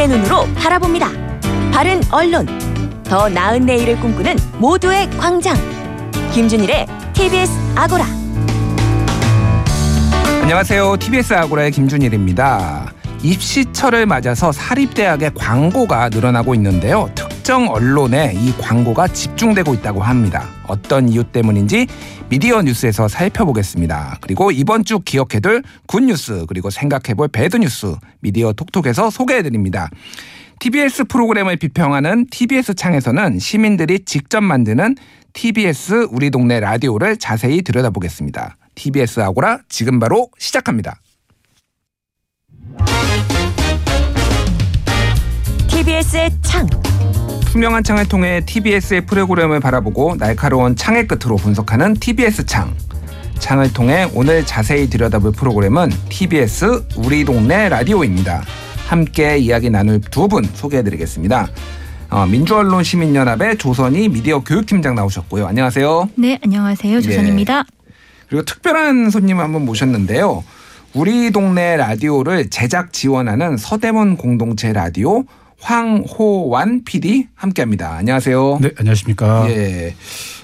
시민의 눈으로 바라봅니다. 바른 언론, 더 나은 내일을 꿈꾸는 모두의 광장. 김준일의 TBS 아고라. 안녕하세요. TBS 아고라의 김준일입니다. 입시철을 맞아서 사립대학의 광고가 늘어나고 있는데요. 특정 언론에 이 광고가 집중되고 있다고 합니다. 어떤 이유 때문인지 미디어 뉴스에서 살펴보겠습니다. 그리고 이번 주 기억해둘 굿뉴스 그리고 생각해볼 배드뉴스 미디어 톡톡에서 소개해드립니다. TBS 프로그램을 비평하는 TBS 창에서는 시민들이 직접 만드는 TBS 우리 동네 라디오를 자세히 들여다보겠습니다. TBS 아고라 지금 바로 시작합니다. TBS의 창. 투명한 창을 통해 TBS의 프로그램을 바라보고 날카로운 창의 끝으로 분석하는 TBS 창. 창을 통해 오늘 자세히 들여다볼 프로그램은 TBS 우리 동네 라디오입니다. 함께 이야기 나눌 두 분 소개해드리겠습니다. 어, 민주언론 시민연합의 조선희 미디어 교육팀장 나오셨고요. 안녕하세요. 네, 안녕하세요. 조선입니다. 그리고 특별한 손님 한 분 모셨는데요. 우리 동네 라디오를 제작 지원하는 서대문 공동체 라디오 황호완 PD 함께합니다. 안녕하세요. 네, 안녕하십니까. 예.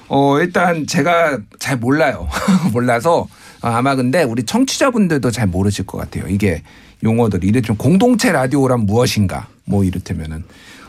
어, 일단 제가 잘 몰라요. 몰라서 아마 근데 우리 청취자분들도 잘 모르실 것 같아요. 이게 용어들이 이를테면 공동체 라디오란 무엇인가 뭐 이를테면은 어,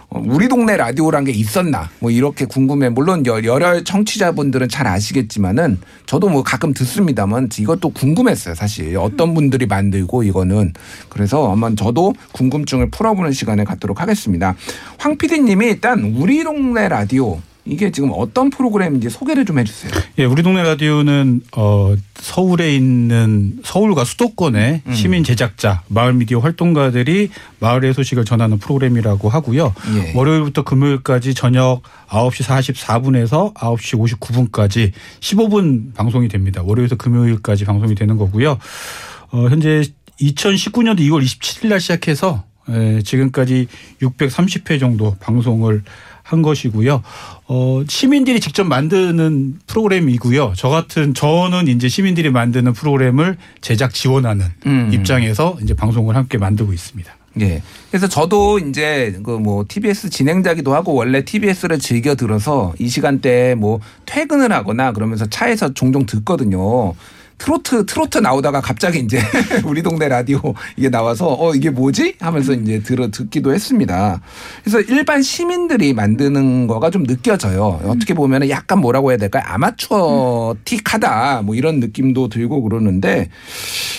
우리 동네 라디오란 게 있었나? 뭐 이렇게 궁금해. 물론 열혈 청취자분들은 잘 아시겠지만은 저도 뭐 가끔 듣습니다만 이것도 궁금했어요 사실. 어떤 분들이 만들고 이거는. 그래서 아마 저도 궁금증을 풀어보는 시간을 갖도록 하겠습니다. 황 PD님이 일단 우리 동네 라디오 이게 지금 어떤 프로그램인지 소개를 좀 해주세요. 예, 우리 동네 라디오는 어 서울에 있는 서울과 수도권의 음. 시민 제작자, 마을 미디어 활동가들이 마을의 소식을 전하는 프로그램이라고 하고요. 예. 월요일부터 금요일까지 저녁 9시 44분에서 9시 59분까지 15분 방송이 됩니다. 월요일부터 금요일까지 방송이 되는 거고요. 어 현재 2019년도 2월 27일 날 시작해서 예, 지금까지 630회 정도 방송을 한 것이고요. 어, 시민들이 직접 만드는 프로그램이고요. 저 같은 저는 이제 시민들이 만드는 프로그램을 제작 지원하는 음. 입장에서 이제 방송을 함께 만들고 있습니다. 예. 그래서 저도 이제 그 뭐 TBS 진행자기도 하고 원래 TBS를 즐겨 들어서 이 시간대에 뭐 퇴근을 하거나 그러면서 차에서 종종 듣거든요. 트로트 트로트 나오다가 갑자기 이제 우리 동네 라디오 이게 나와서 어 이게 뭐지 하면서 이제 들어 듣기도 했습니다. 그래서 일반 시민들이 만드는 거가 좀 느껴져요. 어떻게 보면 약간 뭐라고 해야 될까요? 아마추어틱하다 뭐 이런 느낌도 들고 그러는데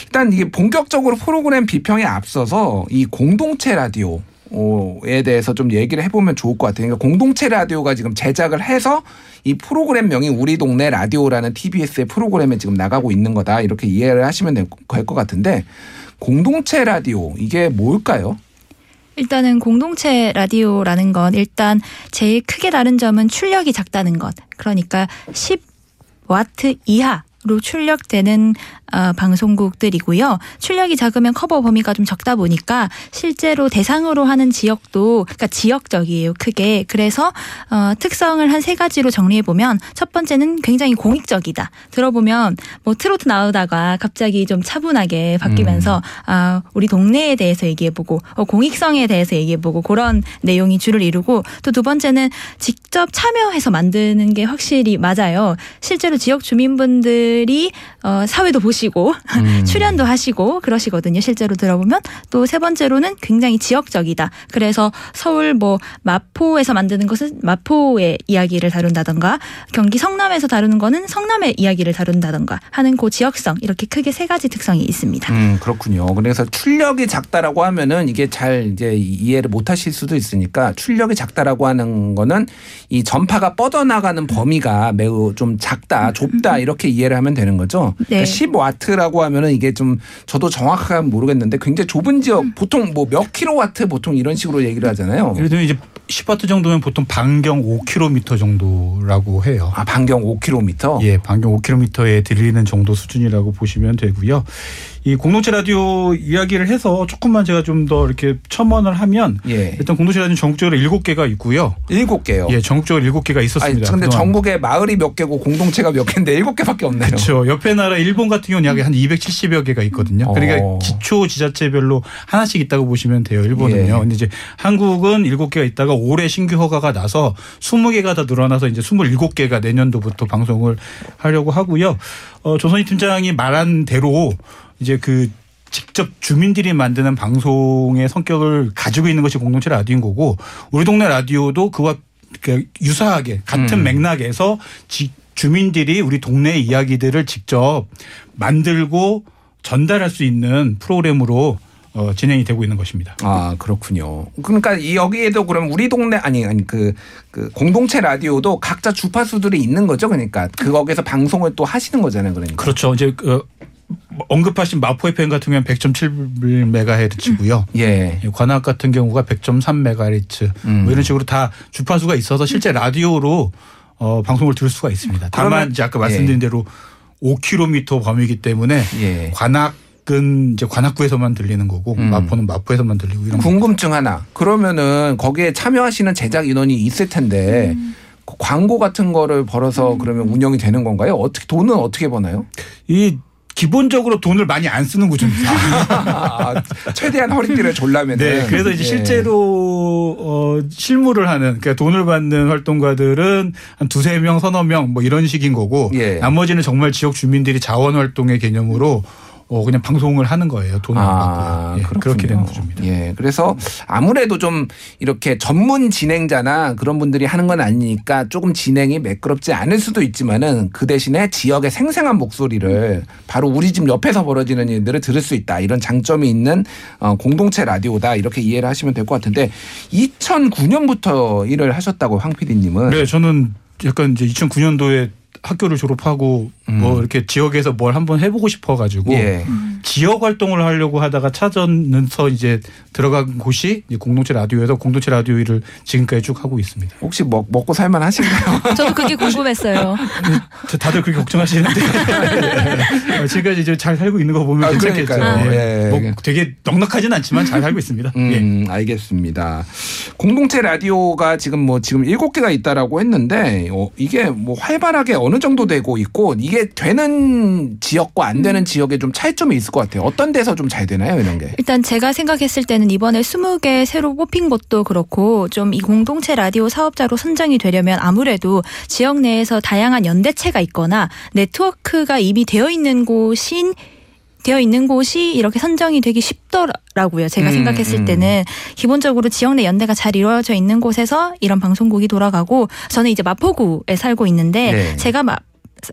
일단 이게 본격적으로 프로그램 비평에 앞서서 이 공동체 라디오 에 대해서 좀 얘기를 해보면 좋을 것 같아요. 그러니까 공동체 라디오가 지금 제작을 해서 이 프로그램명이 우리 동네 라디오라는 TBS의 프로그램에 지금 나가고 있는 거다 이렇게 이해를 하시면 될 것 같은데 공동체 라디오 이게 뭘까요? 일단은 공동체 라디오라는 건 일단 제일 크게 다른 점은 출력이 작다는 것. 그러니까 10 와트 이하 로 출력되는 어, 방송국들이고요. 출력이 작으면 커버 범위가 좀 적다 보니까 실제로 대상으로 하는 지역도 그러니까 지역적이에요. 크게. 그래서 어, 특성을 한 세 가지로 정리해 보면 첫 번째는 굉장히 공익적이다. 들어보면 뭐 트로트 나오다가 갑자기 좀 차분하게 바뀌면서 음. 아, 우리 동네에 대해서 얘기해 보고 어, 공익성에 대해서 얘기해 보고 그런 내용이 주를 이루고 또 두 번째는 직접 참여해서 만드는 게 확실히 맞아요. 실제로 지역 주민분들이 어, 사회도 보시 오시고 음. 출연도 하시고 그러시거든요. 실제로 들어보면 또 세 번째로는 굉장히 지역적이다. 그래서 서울 뭐 마포에서 만드는 것은 마포의 이야기를 다룬다던가 경기 성남에서 다루는 거는 성남의 이야기를 다룬다던가 하는 그 지역성 이렇게 크게 세 가지 특성이 있습니다. 음 그렇군요. 그래서 출력이 작다라고 하면은 이게 잘 이제 이해를 못 하실 수도 있으니까 출력이 작다라고 하는 거는 이 전파가 뻗어나가는 범위가 매우 좀 작다, 좁다 이렇게 이해를 하면 되는 거죠. 네. 그러니까 킬로와트라고 하면은 이게 좀 저도 정확하게 모르겠는데 굉장히 좁은 지역 음. 보통 뭐 몇 킬로와트 보통 이런 식으로 얘기를 하잖아요. 예를 들면 이제 10와트 정도면 보통 반경 5km 정도라고 해요. 아, 반경 5km? 예, 반경 5km에 들리는 정도 수준이라고 보시면 되고요. 이 공동체 라디오 이야기를 해서 조금만 제가 좀 더 이렇게 첨언을 하면 예. 일단 공동체 라디오 전국적으로 일곱 개가 있고요. 일곱 개요. 예, 전국적으로 일곱 개가 있었습니다. 아니, 근데. 전국에 마을이 몇 개고 공동체가 몇 개인데 일곱 개밖에 없네요. 그렇죠. 옆에 나라 일본 같은 경우는 약 한 270여 개가 있거든요. 어. 그러니까 기초 지자체별로 하나씩 있다고 보시면 돼요. 일본은요. 예. 근데 이제 한국은 7개가 있다가 올해 신규 허가가 나서 20개가 더 늘어나서 이제 27개가 내년도부터 방송을 하려고 하고요. 어, 조선희 팀장이 말한 대로 이제 그 직접 주민들이 만드는 방송의 성격을 가지고 있는 것이 공동체 라디오인 거고 우리 동네 라디오도 그와 그 유사하게 같은 음. 맥락에서 지- 주민들이 우리 동네 이야기들을 직접 만들고 전달할 수 있는 프로그램으로 어, 진행이 되고 있는 것입니다. 아 그렇군요. 그러니까 이 여기에도 그럼 우리 동네 아니 아니 그, 그 공동체 라디오도 각자 주파수들이 있는 거죠. 그러니까 그 거기서 방송을 또 하시는 거잖아요. 그러니까. 그렇죠. 이제 그 언급하신 마포 FM 같은 경우는 100.7MHz고요. 예. 관악 같은 경우가 100.3MHz 음. 뭐 이런 식으로 다 주파수가 있어서 실제 라디오로 어, 방송을 들을 수가 있습니다. 다만 그러면- 이제 아까 말씀드린 대로 5km 범위이기 때문에 예. 관악 은 이제 관악구에서만 들리는 거고 음. 마포는 마포에서만 들리고 이런 궁금증 하나. 그러면은 거기에 참여하시는 제작 인원이 있을 텐데 그 광고 같은 거를 벌어서 그러면 운영이 되는 건가요? 어떻게 돈은 어떻게 버나요? 이 기본적으로 돈을 많이 안 쓰는 구조입니다. 아, 최대한 허리띠를 졸라면은. 네, 그래서 이제 예. 실제로 어 실무를 하는 그러니까 돈을 받는 활동가들은 한 두세 명, 서너 명 뭐 이런 식인 거고 예. 나머지는 정말 지역 주민들이 자원 활동의 개념으로 어 그냥 방송을 하는 거예요. 돈을 안 받고. 예. 그렇게 되는 구조입니다. 예. 그래서 아무래도 좀 이렇게 전문 진행자나 그런 분들이 하는 건 아니니까 조금 진행이 매끄럽지 않을 수도 있지만은 그 대신에 지역의 생생한 목소리를 바로 우리 집 옆에서 벌어지는 일들을 들을 수 있다. 이런 장점이 있는 어, 공동체 라디오다. 이렇게 이해를 하시면 될 것 같은데 2009년부터 일을 하셨다고 황 PD님은. 네, 저는 약간 이제 2009년도에 학교를 졸업하고 뭐 이렇게 지역에서 뭘 한번 해보고 싶어가지고 음. 예. 지역 활동을 하려고 하다가 찾아서 이제 들어간 곳이 이제 공동체 라디오에서 공동체 라디오 일을 지금까지 쭉 하고 있습니다. 혹시 먹, 먹고 살만 하신가요? 저도 그게 궁금했어요. 저 다들 그렇게 걱정하시는데 어, 지금까지 이제 잘 살고 있는 거 보면 아, 괜찮겠죠. 그러니까요. 예. 예. 뭐 되게 넉넉하진 않지만 잘 살고 있습니다. 예. 음, 알겠습니다. 공동체 라디오가 지금 뭐 지금 일곱 개가 있다라고 했는데 어, 이게 뭐 활발하게 어느 정도 되고 있고 이게 되는 지역과 안 되는 지역에 좀 차이점이 있을 것 같아요. 어떤 데서 좀 잘 되나요, 이런 게? 일단 제가 생각했을 때는 이번에 20개 새로 뽑힌 것도 그렇고 좀 이 공동체 라디오 사업자로 선정이 되려면 아무래도 지역 내에서 다양한 연대체가 있거나 네트워크가 이미 되어 있는 곳인 되어 있는 곳이 이렇게 선정이 되기 쉽더라고요. 제가 음, 생각했을 음. 때는 기본적으로 지역 내 연대가 잘 이루어져 있는 곳에서 이런 방송국이 돌아가고 저는 이제 마포구에 살고 있는데 네. 제가 마,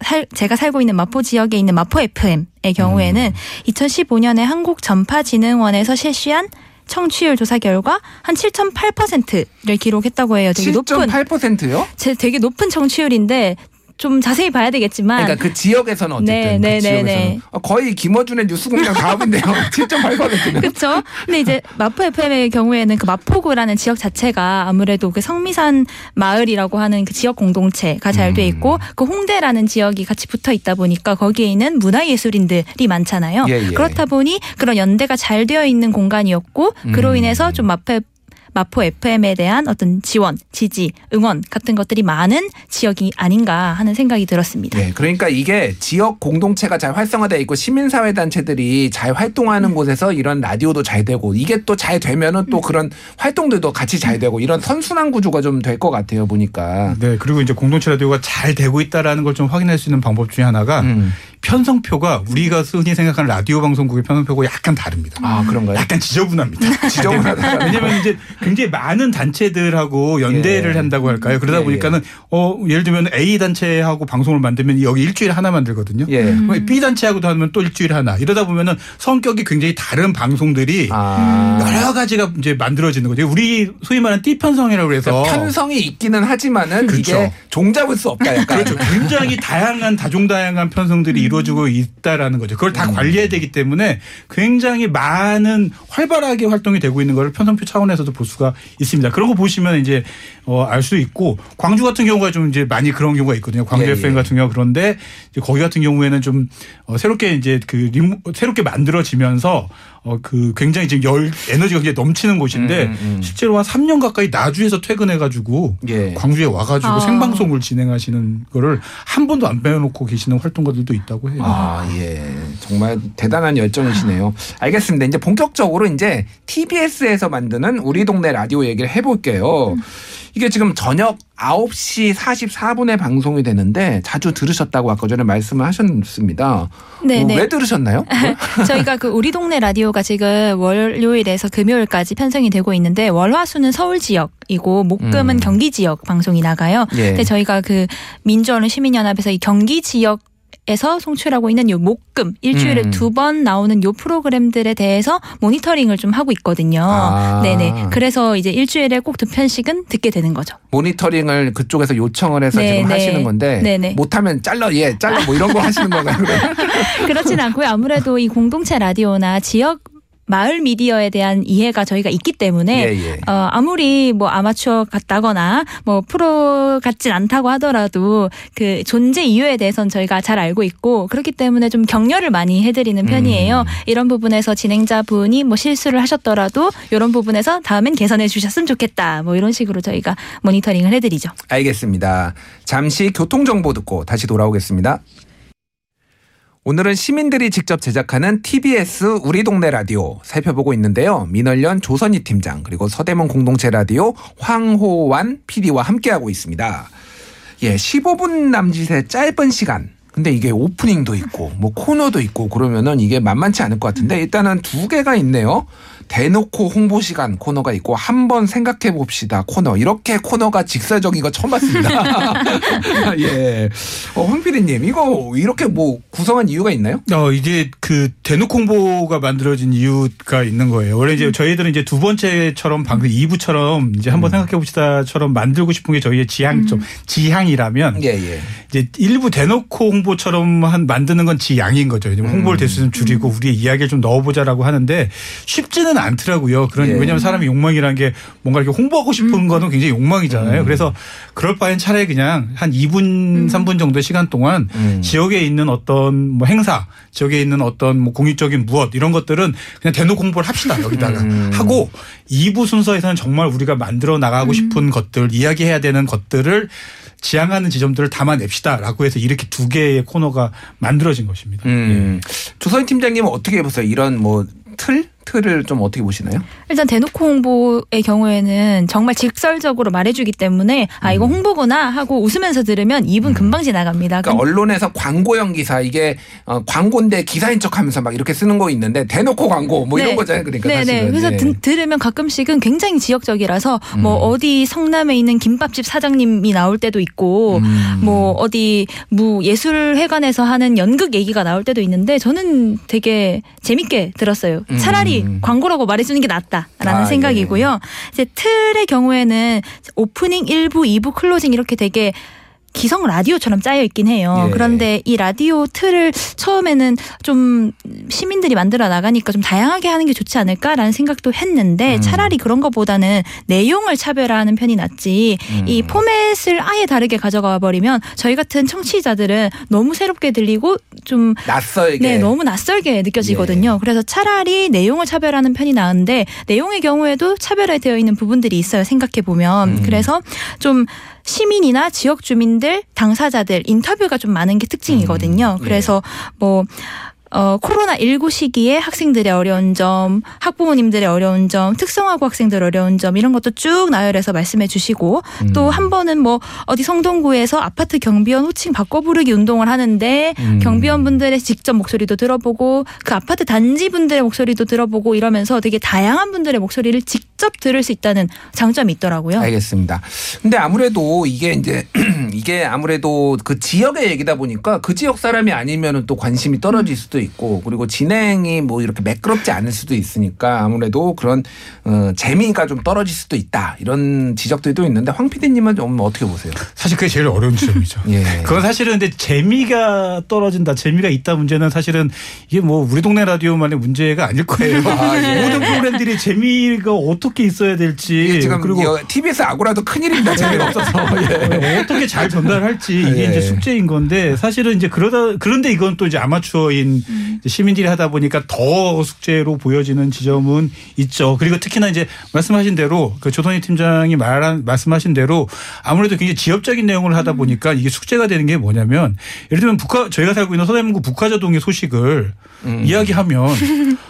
살, 제가 살고 있는 마포 지역에 있는 마포 FM의 경우에는 2015년에 한국전파진흥원에서 실시한 청취율 조사 결과 한 7.8%를 기록했다고 해요. 되게 높은 7.8%요? 제 되게 높은 청취율인데 좀 자세히 봐야 되겠지만 그러니까 그 지역에서는 어쨌든 네, 그 네, 네, 지역에서는 네. 어, 거의 김어준의 뉴스공장 다음인데요. 7.8%는. 그렇죠. 근데 이제 마포 FM의 경우에는 그 마포구라는 지역 자체가 아무래도 그 성미산 마을이라고 하는 그 지역 공동체가 잘돼 음. 있고 그 홍대라는 지역이 같이 붙어 있다 보니까 거기에 있는 문화예술인들이 많잖아요. 예, 예. 그렇다 보니 그런 연대가 잘 되어 있는 공간이었고 그로 음. 인해서 좀 마포 마포 FM에 대한 어떤 지원, 지지, 응원 같은 것들이 많은 지역이 아닌가 하는 생각이 들었습니다. 네, 그러니까 이게 지역 공동체가 잘 활성화돼 있고 시민사회 단체들이 잘 활동하는 음. 곳에서 이런 라디오도 잘 되고 이게 또 잘 되면은 또 그런 활동들도 같이 잘 되고 이런 선순환 구조가 좀 될 것 같아요 보니까. 네, 그리고 이제 공동체 라디오가 잘 되고 있다라는 걸 좀 확인할 수 있는 방법 중에 하나가 음. 편성표가 우리가 흔히 생각하는 라디오 방송국의 편성표가 약간 다릅니다. 아 그런가요? 약간 지저분합니다. 지저분하다. 왜냐면 이제 굉장히 많은 단체들하고 연대를 예. 한다고 할까요? 그러다 예, 보니까는 어 예를 들면 A 단체하고 방송을 만들면 여기 일주일에 하나 만들거든요. 예. 그럼 B 단체하고도 하면 또 일주일에 하나. 이러다 보면은 성격이 굉장히 다른 방송들이 아. 여러 가지가 이제 만들어지는 거죠. 우리 소위 말하는 띠 편성이라고 그래서 그러니까 편성이 있기는 하지만은 그렇죠. 이게 종잡을 수 없다 약간. 그렇죠. 굉장히 다양한 다종다양한 편성들이 이루 어지고 있다라는 거죠. 그걸 다 관리해야 되기 때문에 굉장히 많은 활발하게 활동이 되고 있는 걸 편성표 차원에서도 볼 수가 있습니다. 그런 거 보시면 이제 어, 알 수 있고 광주 같은 경우가 좀 이제 많이 그런 경우가 있거든요. 광주 예, FM 예. 같은 경우 그런데 거기 같은 경우에는 좀 어, 새롭게 이제 그 새롭게 만들어지면서 어, 그 굉장히 지금 열 에너지가 굉장히 넘치는 곳인데 음, 음, 음. 실제로 한 3년 가까이 나주에서 퇴근해가지고 예. 광주에 와가지고 아. 생방송을 진행하시는 거를 한 번도 안 빼놓고 계시는 활동가들도 있다고 해요. 아, 예. 정말 대단한 열정이시네요. 알겠습니다. 이제 본격적으로 이제 TBS에서 만드는 우리 동네 라디오 얘기를 해볼게요. 이게 지금 저녁 9시 44분에 방송이 되는데 자주 들으셨다고 아까 전에 말씀을 하셨습니다. 네네. 어, 왜 들으셨나요? 저희가 그 우리 동네 라디오가 지금 월요일에서 금요일까지 편성이 되고 있는데 월화수는 서울 지역이고 목금은 음. 경기 지역 방송이 나가요. 예. 근데 저희가 그 민주언론 시민연합에서 이 경기 지역 에서 송출하고 있는 요 목금 일주일에 음. 두번 나오는 요 프로그램들에 대해서 모니터링을 좀 하고 있거든요. 아. 네네. 그래서 이제 일주일에 꼭 두 편씩은 듣게 되는 거죠. 모니터링을 그쪽에서 요청을 해서 네, 지금 네. 하시는 건데 네, 네. 못하면 잘라 예 잘라 뭐 이런 거 하시는 건가요? 그렇진 않고요. 아무래도 이 공동체 라디오나 지역 마을 미디어에 대한 이해가 저희가 있기 때문에 예, 예. 어, 아무리 뭐 아마추어 같다거나 뭐 프로 같진 않다고 하더라도 그 존재 이유에 대해서는 저희가 잘 알고 있고 그렇기 때문에 좀 격려를 많이 해드리는 편이에요. 음. 이런 부분에서 진행자 분이 뭐 실수를 하셨더라도 이런 부분에서 다음엔 개선해 주셨으면 좋겠다. 뭐 이런 식으로 저희가 모니터링을 해드리죠. 알겠습니다. 잠시 교통 정보 듣고 다시 돌아오겠습니다. 오늘은 시민들이 직접 제작하는 TBS 우리 동네 라디오 살펴보고 있는데요. 민월련 조선희 팀장 그리고 서대문 공동체 라디오 황호완 PD와 함께하고 있습니다. 예, 15분 남짓의 짧은 시간. 근데 이게 오프닝도 있고 뭐 코너도 있고 그러면은 이게 만만치 않을 것 같은데 일단은 두 개가 있네요. 대놓고 홍보 시간 코너가 있고 한번 생각해 봅시다 코너 이렇게 코너가 직설적인 거 처음 봤습니다. 예, 어, 황 PD님 이거 이렇게 뭐 구성한 이유가 있나요? 어, 이게 그 대놓고 홍보가 만들어진 이유가 있는 거예요. 원래 음. 이제 저희들은 이제 두 번째처럼 방금 2부처럼 이제 음. 한번 생각해 봅시다처럼 만들고 싶은 게 저희의 지향 좀 지향이라면 예, 예. 이제 일부 대놓고 홍보처럼 한 만드는 건 지양인 거죠. 이제 홍보를 대수 좀 줄이고 우리의 이야기를 좀 넣어보자라고 하는데 쉽지는 않더라고요. 그런 예. 왜냐하면 사람이 욕망이라는 게 뭔가 이렇게 홍보하고 싶은 거는 굉장히 욕망이잖아요. 음. 그래서 그럴 바엔 차라리 그냥 한 2분, 3분 정도 시간 동안 음. 지역에 있는 어떤 뭐 행사, 지역에 있는 어떤 뭐 공익적인 무엇 이런 것들은 그냥 대놓고 홍보를 합시다 여기다가 음. 하고 2부 순서에서는 정말 우리가 만들어 나가고 싶은 것들, 이야기해야 되는 것들을 지향하는 지점들을 담아냅시다라고 해서 이렇게 두 개의 코너가 만들어진 것입니다. 음. 조선희 팀장님은 어떻게 보세요? 이런 뭐 틀? 틀을 좀 어떻게 보시나요? 일단 대놓고 홍보의 경우에는 정말 직설적으로 말해주기 때문에 아 이거 홍보구나 하고 웃으면서 들으면 2분 금방 지나갑니다. 음. 그러니까 언론에서 광고형 기사 이게 어, 광고인데 기사인 척하면서 막 이렇게 쓰는 거 있는데 대놓고 광고 뭐 이런 네. 거잖아요. 그러니까 네네. 사실은. 그래서 예. 드- 들으면 가끔씩은 굉장히 지역적이라서 뭐 음. 어디 성남에 있는 김밥집 사장님이 나올 때도 있고 음. 뭐 어디 무 예술회관에서 하는 연극 얘기가 나올 때도 있는데 저는 되게 재밌게 들었어요. 음. 차라리 광고라고 말해주는 게 낫다라는 아, 생각이고요. 이제 틀의 경우에는 오프닝 1부, 2부 클로징 이렇게 되게 기성 라디오처럼 짜여 있긴 해요. 예. 그런데 이 라디오 틀을 처음에는 좀 시민들이 만들어 나가니까 좀 다양하게 하는 게 좋지 않을까라는 생각도 했는데 음. 차라리 그런 것보다는 내용을 차별화하는 편이 낫지 음. 이 포맷을 아예 다르게 가져가 버리면 저희 같은 청취자들은 너무 새롭게 들리고 좀 낯설게. 네, 너무 낯설게 느껴지거든요. 예. 그래서 차라리 내용을 차별하는 편이 나은데 내용의 경우에도 차별화되어 있는 부분들이 있어요. 생각해 보면 음. 그래서 좀 시민이나 지역 주민들, 당사자들 인터뷰가 좀 많은 게 특징이거든요. 음. 그래서 뭐 어, 코로나19 시기에 학생들의 어려운 점, 학부모님들의 어려운 점, 특성화고 학생들 어려운 점, 이런 것도 쭉 나열해서 말씀해 주시고, 음. 또한 번은 뭐, 어디 성동구에서 아파트 경비원 호칭 바꿔 부르기 운동을 하는데, 음. 경비원 분들의 직접 목소리도 들어보고, 그 아파트 단지 분들의 목소리도 들어보고 이러면서 되게 다양한 분들의 목소리를 직접 들을 수 있다는 장점이 있더라고요. 알겠습니다. 근데 아무래도 이게 이제 이 이게 아무래도 그 지역의 얘기다 보니까 그 지역 사람이 아니면은 또 관심이 떨어질 수도 있고 그리고 진행이 뭐 이렇게 매끄럽지 않을 수도 있으니까 아무래도 그런 어, 재미가 좀 떨어질 수도 있다 이런 지적들도 있는데 황 PD님은 좀 어떻게 보세요? 사실 그게 제일 어려운 지점이죠. 예. 그건 사실은 근데 재미가 떨어진다, 재미가 있다 문제는 사실은 이게 뭐 우리 동네 라디오만의 문제가 아닐 거예요. 아, 예. 모든 프로그램들이 재미가 어떻게 있어야 될지 이게 지금 그리고 이거 TBS 아고라도 큰일입니다. 재미가 없어서. 예. 어떻게 잘 전달할지 이게 예. 이제 숙제인 건데 사실은 이제 그러다 그런데 이건 또 이제 아마추어인 이제 시민들이 하다 보니까 더 숙제로 보여지는 지점은 있죠. 그리고 특히나 이제 말씀하신 대로 그 조선희 팀장이 말한 말씀하신 대로 아무래도 굉장히 지역적인 내용을 하다 보니까 이게 숙제가 되는 게 뭐냐면 예를 들면 북한 저희가 살고 있는 서대문구 북화저동의 소식을 이야기하면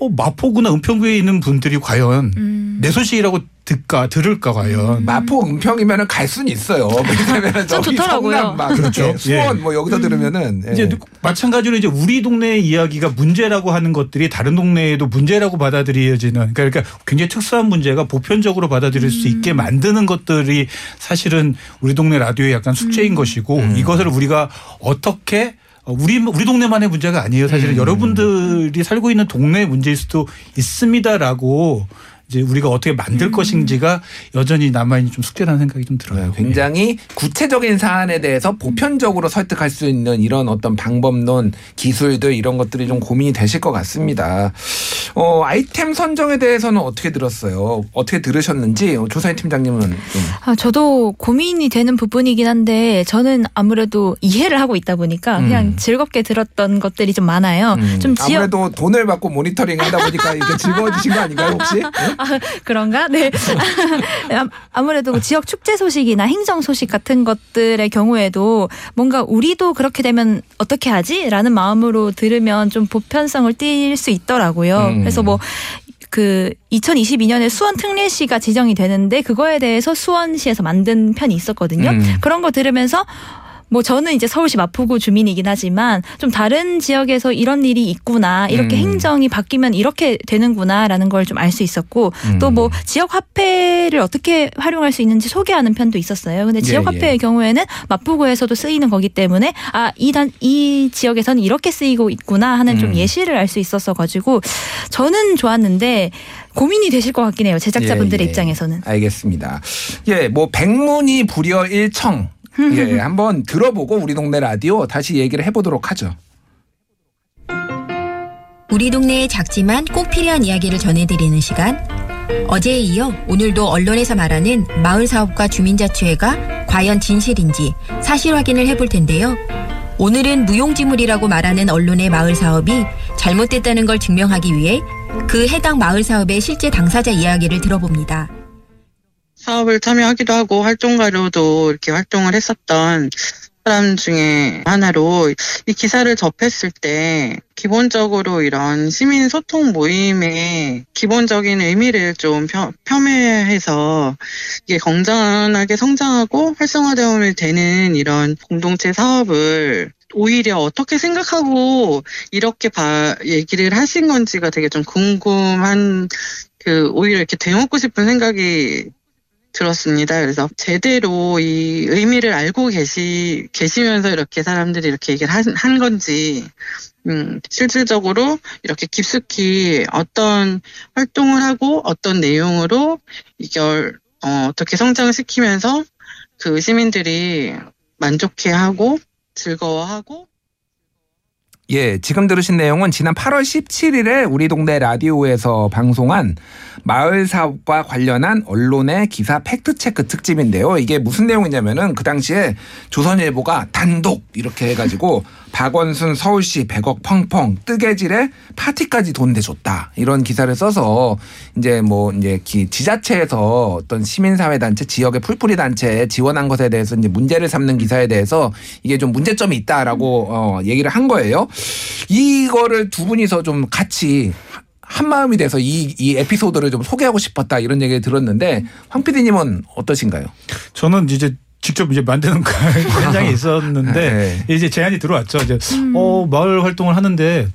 어, 마포구나 은평구에 있는 분들이 과연 내 소식이라고 듣까 들을까 과연 마포 은평이면은 갈 수는 있어요. 왜냐면은 전 저기 좋더라고요. 성남 막 그렇죠. 그렇죠. 수원 예. 뭐 여기서 들으면은 예. 이제 마찬가지로 이제 우리 동네의 이야기가 문제라고 하는 것들이 다른 동네에도 문제라고 받아들여지는 그러니까 굉장히 특수한 문제가 보편적으로 받아들일 수 있게 만드는 것들이 사실은 우리 동네 라디오의 약간 숙제인 것이고 이것을 우리가 어떻게 어, 우리 우리 동네만의 문제가 아니에요. 사실은 여러분들이 살고 있는 동네의 문제일 수도 있습니다라고 이제 우리가 어떻게 만들 것인지가 여전히 남아있는 좀 숙제라는 생각이 좀 들어요. 네, 굉장히 구체적인 사안에 대해서 보편적으로 설득할 수 있는 이런 어떤 방법론, 기술들 이런 것들이 좀 고민이 되실 것 같습니다. 어, 아이템 선정에 대해서는 어떻게 들었어요? 어떻게 들으셨는지 조사희 팀장님은 좀. 아, 저도 고민이 되는 부분이긴 한데 저는 아무래도 이해를 하고 있다 보니까 그냥 음. 즐겁게 들었던 것들이 좀 많아요. 음, 좀 지역 아무래도 돈을 받고 모니터링 하다 보니까 이게 즐거워지신 거 아닌가요 혹시? 네? 그런가? 네. 아- 아무래도 그 지역 축제 소식이나 행정 소식 같은 것들의 경우에도 뭔가 우리도 그렇게 되면 어떻게 하지? 라는 마음으로 들으면 좀 보편성을 띌 수 있더라고요. 음. 그래서 뭐그 2022년에 수원 특례시가 지정이 되는데 그거에 대해서 수원시에서 만든 편이 있었거든요. 음. 그런 거 들으면서 뭐 저는 이제 서울시 마포구 주민이긴 하지만 좀 다른 지역에서 이런 일이 있구나 이렇게 음. 행정이 바뀌면 이렇게 되는구나라는 걸 좀 알 수 있었고 음. 또뭐 지역 화폐를 어떻게 활용할 수 있는지 소개하는 편도 있었어요. 근데 지역 예, 화폐의 예. 경우에는 마포구에서도 쓰이는 거기 때문에 아이단이 지역에서는 이렇게 쓰이고 있구나 하는 좀 음. 예시를 알 수 있었어 가지고 저는 좋았는데 고민이 되실 것 같긴 해요. 제작자분들의 예, 예. 입장에서는. 알겠습니다. 예, 뭐 백문이 불여 일청. 예, 한번 들어보고 우리 동네 라디오 다시 얘기를 해보도록 하죠. 우리 동네의 작지만 꼭 필요한 이야기를 전해드리는 시간. 어제에 이어 오늘도 언론에서 말하는 마을 사업과 주민자치회가 과연 진실인지 사실 확인을 해볼 텐데요. 오늘은 무용지물이라고 말하는 언론의 마을 사업이 잘못됐다는 걸 증명하기 위해 그 해당 마을 사업의 실제 당사자 이야기를 들어봅니다. 사업을 참여하기도 하고 활동가로도 이렇게 활동을 했었던 사람 중에 하나로 이 기사를 접했을 때 기본적으로 이런 시민 소통 모임의 기본적인 의미를 좀 폄- 폄훼해서 이게 건전하게 성장하고 활성화되면 되는 이런 공동체 사업을 오히려 어떻게 생각하고 이렇게 봐, 얘기를 하신 건지가 되게 좀 궁금한 그 오히려 이렇게 되묻고 싶은 생각이 들었습니다. 그래서 제대로 이 의미를 알고 계시 계시면서 이렇게 사람들이 이렇게 얘기를 한, 한 건지 음, 실질적으로 이렇게 깊숙이 어떤 활동을 하고 어떤 내용으로 이걸 어, 어떻게 성장시키면서 그 시민들이 만족해하고 즐거워하고 예, 지금 들으신 내용은 지난 8월 17일에 우리 동네 라디오에서 방송한 마을 사업과 관련한 언론의 기사 팩트 체크 특집인데요. 이게 무슨 내용이냐면은 그 당시에 조선일보가 단독 이렇게 해가지고 박원순 서울시 100억 펑펑 뜨개질에 파티까지 돈 대줬다. 이런 기사를 써서 이제 뭐 이제 기- 지자체에서 어떤 시민사회 단체 지역의 풀뿌리 단체에 지원한 것에 대해서 이제 문제를 삼는 기사에 대해서 이게 좀 문제점이 있다라고 어, 얘기를 한 거예요. 이거를 두 분이서 좀 같이 한 마음이 돼서 이, 이 에피소드를 좀 소개하고 싶었다 이런 얘기를 들었는데 황 PD님은 어떠신가요? 저는 이제 직접 이제 만드는 현장에 있었는데 네. 이제 제안이 들어왔죠. 이제 어 마을 활동을 하는데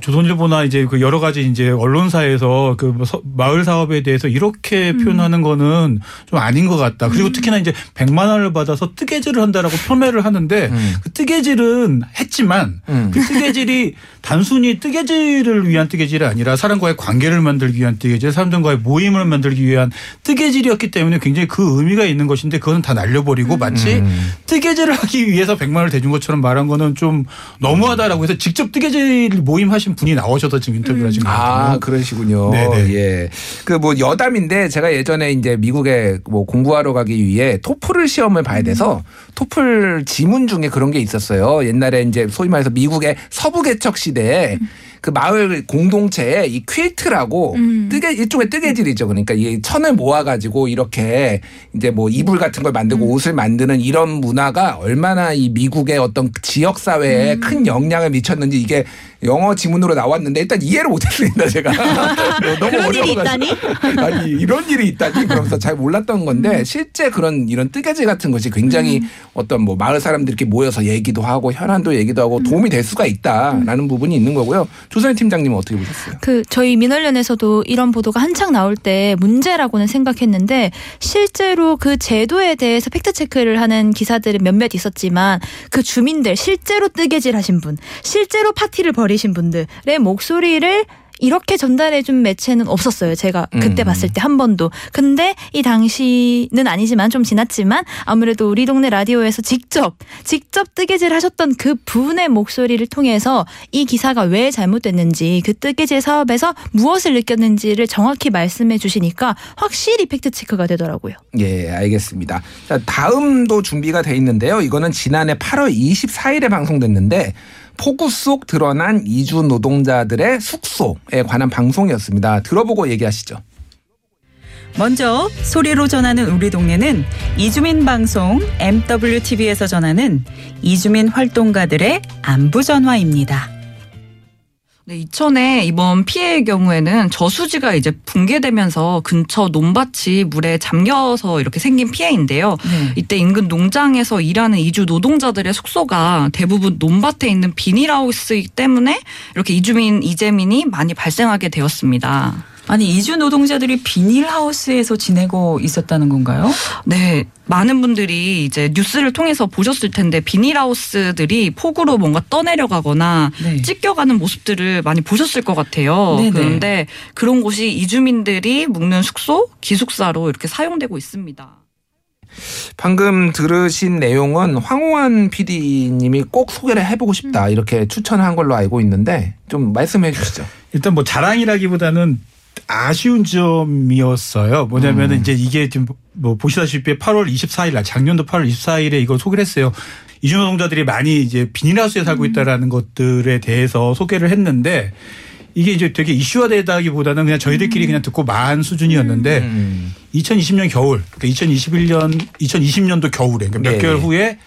조선일보나 이제 그 여러 가지 이제 언론사에서 그뭐 마을 사업에 대해서 이렇게 음. 표현하는 거는 좀 아닌 것 같다. 그리고 음. 특히나 이제 100만 원을 받아서 뜨개질을 한다라고 표매를 하는데 음. 그 뜨개질은 했지만 음. 그 뜨개질이 단순히 뜨개질을 위한 뜨개질이 아니라 사람과의 관계를 만들기 위한 뜨개질, 사람들과의 모임을 만들기 위한 뜨개질이었기 때문에 굉장히 그 의미가 있는 것인데 그것은 다 날려버리고 마치 음. 뜨개질을 하기 위해서 100만 원을 대준 것처럼 말한 거는 좀 너무하다라고 해서 직접 뜨개질 모임 하신 분이 나오셔서 지금 인터뷰를 하신 거예요. 아, 그러시군요. 네네. 예. 그 뭐 여담인데 제가 예전에 이제 미국에 뭐 공부하러 가기 위해 토플을 시험을 봐야 돼서 토플 지문 중에 그런 게 있었어요. 옛날에 이제 소위 말해서 미국의 서부 개척 시대에 그 마을 공동체에 이 퀼트라고 음. 뜨개 일종의 뜨개질이죠. 그러니까 이 천을 모아 가지고 이렇게 이제 뭐 이불 같은 걸 만들고 음. 옷을 만드는 이런 문화가 얼마나 이 미국의 어떤 지역 사회에 음. 큰 영향을 미쳤는지 이게 영어 지문으로 나왔는데 일단 이해를 못했습니다 제가 너무 그런 일이 있다니 아니 이런 일이 있다니 그러면서 잘 몰랐던 건데 음. 실제 그런 이런 뜨개질 같은 것이 굉장히 음. 어떤 뭐 마을 사람들이 이렇게 모여서 얘기도 하고 현안도 얘기도 하고 음. 도움이 될 수가 있다라는 부분이 있는 거고요 조선희 팀장님은 어떻게 보셨어요? 그 저희 민원련에서도 이런 보도가 한창 나올 때 문제라고는 생각했는데 실제로 그 제도에 대해서 팩트 체크를 하는 기사들은 몇몇 있었지만 그 주민들 실제로 뜨개질 하신 분 실제로 파티를 벌 버리신 분들의 목소리를 이렇게 전달해준 매체는 없었어요. 제가 그때 음. 봤을 때 한 번도. 근데 이 당시는 아니지만 좀 지났지만 아무래도 우리 동네 라디오에서 직접 직접 뜨개질 하셨던 그 분의 목소리를 통해서 이 기사가 왜 잘못됐는지 그 뜨개질 사업에서 무엇을 느꼈는지를 정확히 말씀해 주시니까 확실히 팩트 체크가 되더라고요. 예, 알겠습니다. 자, 다음도 준비가 돼 있는데요. 이거는 지난해 8월 24일에 방송됐는데 폭우 속 드러난 이주 노동자들의 숙소에 관한 방송이었습니다. 들어보고 얘기하시죠. 먼저 소리로 전하는 우리 동네는 이주민 방송 MWTV에서 전하는 이주민 활동가들의 안부 전화입니다. 네, 이천에 이번 피해의 경우에는 저수지가 이제 붕괴되면서 근처 논밭이 물에 잠겨서 이렇게 생긴 피해인데요. 네. 이때 인근 농장에서 일하는 이주 노동자들의 숙소가 대부분 논밭에 있는 비닐하우스이기 때문에 이렇게 이주민 이재민이 많이 발생하게 되었습니다. 아니 이주 노동자들이 비닐하우스에서 지내고 있었다는 건가요? 네. 많은 분들이 이제 뉴스를 통해서 보셨을 텐데 비닐하우스들이 폭우로 뭔가 떠내려가거나 네. 찢겨가는 모습들을 많이 보셨을 것 같아요. 네네. 그런데 그런 곳이 이주민들이 묵는 숙소, 기숙사로 이렇게 사용되고 있습니다. 방금 들으신 내용은 황호환 PD님이 꼭 소개를 해보고 싶다 이렇게 추천한 걸로 알고 있는데 좀 말씀해 주시죠. 일단 뭐 자랑이라기보다는 아쉬운 점이었어요. 뭐냐면은 음. 이제 이게 지금 뭐 보시다시피 8월 24일 날 작년도 8월 24일에 이거 소개를 했어요. 이주 노동자들이 많이 이제 비닐하우스에 살고 음. 있다라는 음. 것들에 대해서 소개를 했는데 이게 이제 되게 이슈화되다기보다는 그냥 저희들끼리 음. 그냥 듣고 만 수준이었는데 음. 2020년 겨울, 그러니까 2021년, 2020년도 겨울에 그러니까 몇 네. 개월 후에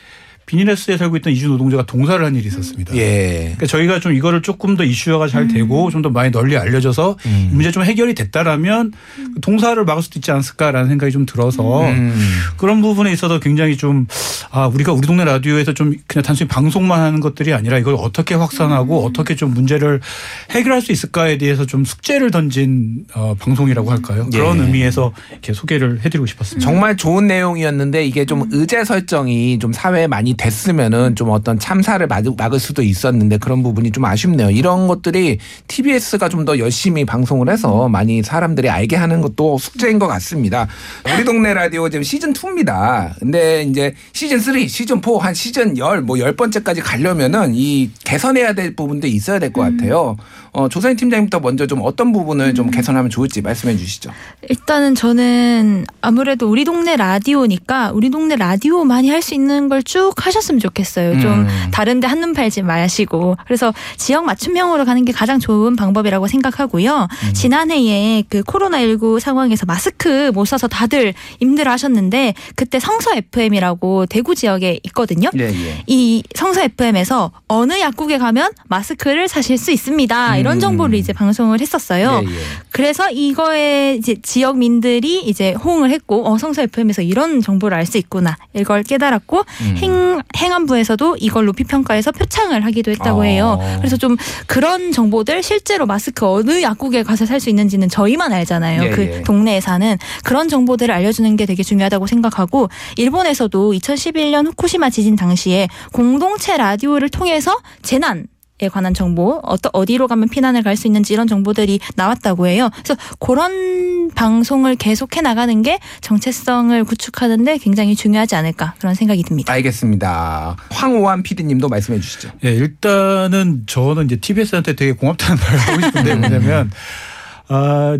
비닐하우스에 살고 있던 이주 노동자가 동사를 한 일이 있었습니다. 예. 그러니까 저희가 좀 이거를 조금 더 이슈화가 잘 되고 음. 좀더 많이 널리 알려져서 음. 문제 좀 해결이 됐다라면 음. 동사를 막을 수도 있지 않을까라는 생각이 좀 들어서 음. 그런 부분에 있어서 굉장히 좀 아, 우리가 우리 동네 라디오에서 좀 그냥 단순히 방송만 하는 것들이 아니라 이걸 어떻게 확산하고 음. 어떻게 좀 문제를 해결할 수 있을까에 대해서 좀 숙제를 던진 어, 방송이라고 할까요? 예. 그런 의미에서 이렇게 소개를 해드리고 싶었습니다. 정말 좋은 내용이었는데 이게 좀 의제 설정이 좀 사회에 많이 됐으면은 좀 어떤 참사를 막을 수도 있었는데 그런 부분이 좀 아쉽네요. 이런 것들이 TBS가 좀 더 열심히 방송을 해서 많이 사람들이 알게 하는 것도 숙제인 것 같습니다. 우리 동네 라디오 지금 시즌 2입니다. 근데 이제 시즌 3, 시즌 4, 한 시즌 10, 뭐 10번째까지 가려면은 이 개선해야 될 부분도 있어야 될 것 같아요. 어, 조사인 팀장님부터 먼저 좀 어떤 부분을 좀 개선하면 좋을지 말씀해 주시죠. 일단은 저는 아무래도 우리 동네 라디오니까 우리 동네 라디오 많이 할 수 있는 걸 쭉 하셨으면 좋겠어요. 좀 음. 다른데 한눈 팔지 마시고 그래서 지역 맞춤형으로 가는 게 가장 좋은 방법이라고 생각하고요. 음. 지난해에 그 코로나19 상황에서 마스크 못 써서 다들 힘들어하셨는데 그때 성서 FM이라고 대구 지역에 있거든요. 예, 예. 이 성서 FM에서 어느 약국에 가면 마스크를 사실 수 있습니다. 이런 음. 정보를 이제 방송을 했었어요. 예, 예. 그래서 이거에 이제 지역민들이 이제 호응을 했고 어 성서 FM에서 이런 정보를 알 수 있구나 이걸 깨달았고 음. 행 행안부에서도 이걸 높이 평가해서 표창을 하기도 했다고 아. 해요. 그래서 좀 그런 정보들 실제로 마스크 어느 약국에 가서 살 수 있는지는 저희만 알잖아요. 예, 그 예. 동네에 사는 그런 정보들을 알려주는 게 되게 중요하다고 생각하고 일본에서도 2011년 후쿠시마 지진 당시에 공동체 라디오를 통해서 재난 에 관한 정보, 어떠, 어디로 가면 피난을 갈 수 있는지 이런 정보들이 나왔다고 해요. 그래서 그런 방송을 계속해 나가는 게 정체성을 구축하는데 굉장히 중요하지 않을까 그런 생각이 듭니다. 알겠습니다. 황호환 PD님도 말씀해 주시죠. 예, 일단은 저는 이제 TBS한테 되게 고맙다는 말을 하고 싶은데 뭐냐면 아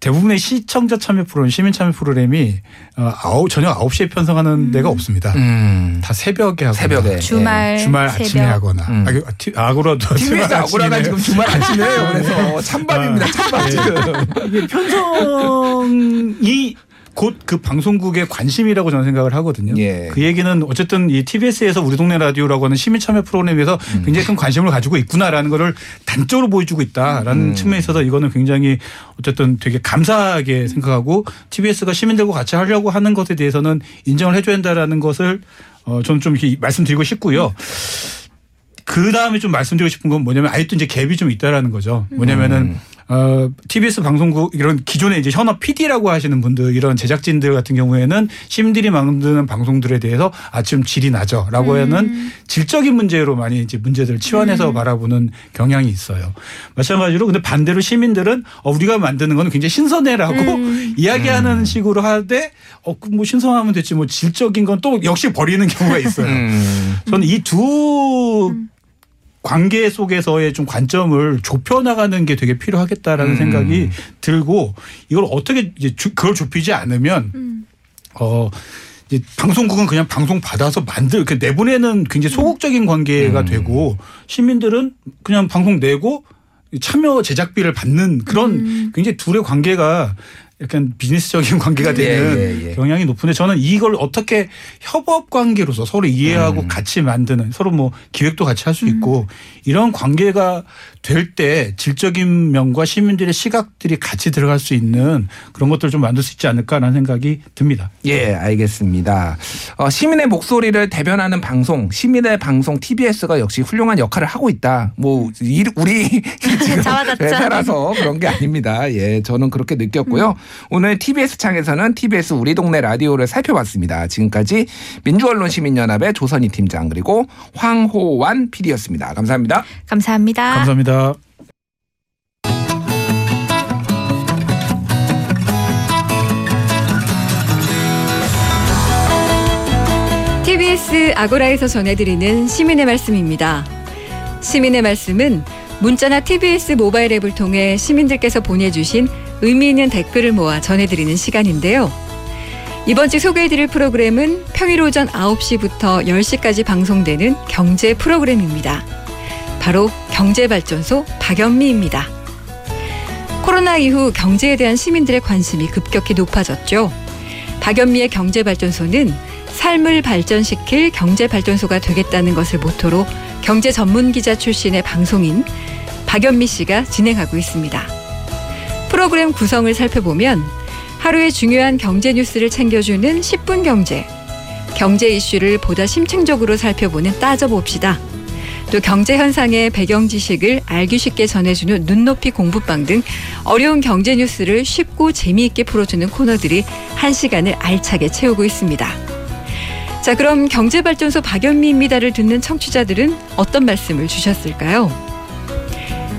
대부분의 시청자 참여 프로그램, 시민 참여 프로그램이 어, 아홉, 저녁 9시에 편성하는 데가 없습니다. 음. 다 새벽에 하거나 새벽에. 주말, 주말 새벽. 아침에 하거나 음. 아, 그, 티- 아고라도 주말 아고라가. 지금 주말 아침이에요. 그래서 찬밥입니다. 찬밥 예. 지금. 이게 편성이 곧 그 방송국의 관심이라고 저는 생각을 하거든요. 예. 그 얘기는 어쨌든 이 TBS에서 우리 동네 라디오라고 하는 시민 참여 프로그램에서 음. 굉장히 큰 관심을 가지고 있구나라는 거를 단적으로 보여주고 있다라는 음. 측면에 있어서 이거는 굉장히 어쨌든 되게 감사하게 생각하고 TBS가 시민들과 같이 하려고 하는 것에 대해서는 인정을 해줘야 한다라는 것을 어 저는 좀 이렇게 말씀드리고 싶고요. 그 다음에 좀 말씀드리고 싶은 건 뭐냐면 아직도 이제 갭이 좀 있다라는 거죠. 뭐냐면은 어, TBS 방송국 이런 기존에 이제 현업 PD라고 하시는 분들 이런 제작진들 같은 경우에는 시민들이 만드는 방송들에 대해서 아좀 질이 나죠라고 하는 질적인 문제로 많이 이제 문제들을 치환해서 바라보는 경향이 있어요. 마찬가지로 근데 반대로 시민들은 어, 우리가 만드는 거는 굉장히 신선해라고 이야기하는 식으로 하되 어, 그뭐 신선하면 됐지 뭐 질적인 건 또 역시 버리는 경우가 있어요. 음. 저는 이두 관계 속에서의 좀 관점을 좁혀 나가는 게 되게 필요하겠다라는 음. 생각이 들고 이걸 어떻게 이제 주- 그걸 좁히지 않으면 어 이제 방송국은 그냥 방송 받아서 만들 그 내보내는 굉장히 소극적인 관계가 음. 되고 시민들은 그냥 방송 내고 참여 제작비를 받는 그런 음. 굉장히 둘의 관계가 약간 비즈니스적인 관계가 되는 예, 예. 경향이 높은데 저는 이걸 어떻게 협업 관계로서 서로 이해하고 음. 같이 만드는 서로 뭐 기획도 같이 할 수 있고 이런 관계가 될 때 질적인 면과 시민들의 시각들이 같이 들어갈 수 있는 그런 것들을 좀 만들 수 있지 않을까라는 생각이 듭니다. 예, 알겠습니다. 어, 시민의 목소리를 대변하는 방송, 시민의 방송 TBS가 역시 훌륭한 역할을 하고 있다. 뭐 이- 우리 지금. 회사라서 그런 게 아닙니다. 예, 저는 그렇게 느꼈고요. 오늘 TBS 창에서는 TBS 우리 동네 라디오를 살펴봤습니다. 지금까지 민주언론시민연합의 조선희 팀장 그리고 황호완 PD였습니다. 감사합니다. 감사합니다. 감사합니다. TBS 아고라에서 전해드리는 시민의 말씀입니다. 시민의 말씀은 문자나 TBS 모바일 앱을 통해 시민들께서 보내주신 의미 있는 댓글을 모아 전해드리는 시간인데요. 이번 주 소개해드릴 프로그램은 평일 오전 9시부터 10시까지 방송되는 경제 프로그램입니다. 바로 경제발전소 박연미입니다. 코로나 이후 경제에 대한 시민들의 관심이 급격히 높아졌죠. 박연미의 경제발전소는 삶을 발전시킬 경제발전소가 되겠다는 것을 모토로 경제 전문 기자 출신의 방송인 박연미 씨가 진행하고 있습니다. 프로그램 구성을 살펴보면 하루의 중요한 경제 뉴스를 챙겨주는 10분 경제, 경제 이슈를 보다 심층적으로 살펴보는 따져봅시다. 또 경제 현상의 배경 지식을 알기 쉽게 전해주는 눈높이 공부방 등 어려운 경제 뉴스를 쉽고 재미있게 풀어주는 코너들이 한 시간을 알차게 채우고 있습니다. 자, 그럼 경제발전소 박연미입니다를 듣는 청취자들은 어떤 말씀을 주셨을까요?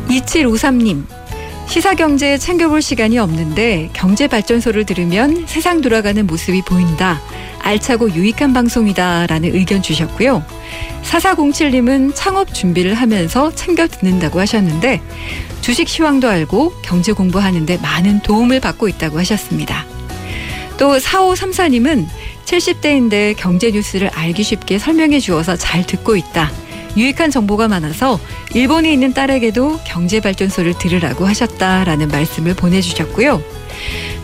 2753님, 시사경제 챙겨볼 시간이 없는데 경제발전소를 들으면 세상 돌아가는 모습이 보인다. 알차고 유익한 방송이다. 라는 의견 주셨고요. 4407님은 창업 준비를 하면서 챙겨 듣는다고 하셨는데 주식 시황도 알고 경제 공부하는데 많은 도움을 받고 있다고 하셨습니다. 또 4534님은 70대인데 경제 뉴스를 알기 쉽게 설명해 주어서 잘 듣고 있다. 유익한 정보가 많아서 일본에 있는 딸에게도 경제 발전소를 들으라고 하셨다라는 말씀을 보내주셨고요.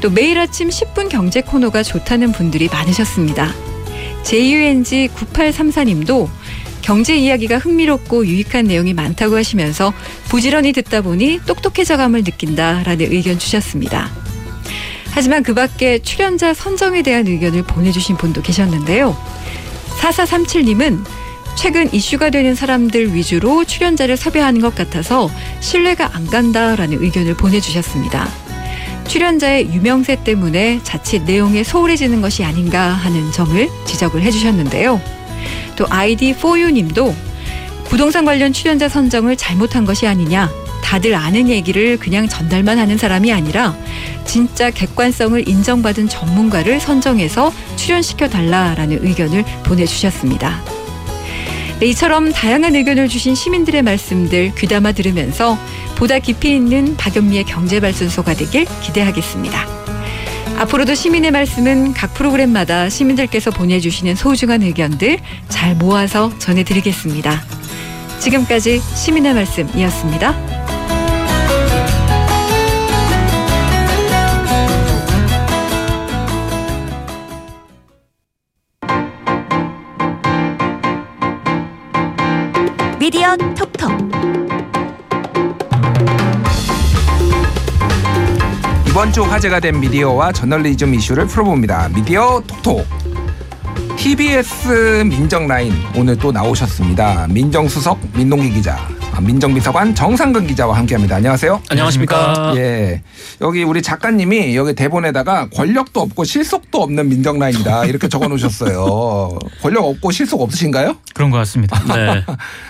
또 매일 아침 10분 경제 코너가 좋다는 분들이 많으셨습니다. JUNG 9834님도 경제 이야기가 흥미롭고 유익한 내용이 많다고 하시면서 부지런히 듣다 보니 똑똑해져감을 느낀다라는 의견 주셨습니다. 하지만 그 밖에 출연자 선정에 대한 의견을 보내주신 분도 계셨는데요. 4437님은 최근 이슈가 되는 사람들 위주로 출연자를 섭외하는 것 같아서 신뢰가 안 간다라는 의견을 보내주셨습니다. 출연자의 유명세 때문에 자칫 내용에 소홀해지는 것이 아닌가 하는 점을 지적을 해주셨는데요. 또 ID4U 님도 부동산 관련 출연자 선정을 잘못한 것이 아니냐. 다들 아는 얘기를 그냥 전달만 하는 사람이 아니라 진짜 객관성을 인정받은 전문가를 선정해서 출연시켜 달라라는 의견을 보내주셨습니다. 네, 이처럼 다양한 의견을 주신 시민들의 말씀들 귀담아 들으면서 보다 깊이 있는 박연미의 경제발전소가 되길 기대하겠습니다. 앞으로도 시민의 말씀은 각 프로그램마다 시민들께서 보내주시는 소중한 의견들 잘 모아서 전해드리겠습니다. 지금까지 시민의 말씀이었습니다. 미디어 톡톡 이번 주 화제가 된 미디어와 저널리즘 이슈를 풀어봅니다. 미디어 톡톡. TBS 민정 라인 오늘 또 나오셨습니다. 민정수석 민동기 기자, 아, 민정비서관 정상근 기자와 함께합니다. 안녕하세요. 안녕하십니까. 예, 여기 우리 작가님이 여기 대본에다가 권력도 없고 실속도 없는 민정라인이다 이렇게 적어놓으셨어요. 권력 없고 실속 없으신가요? 그런 것 같습니다. 네.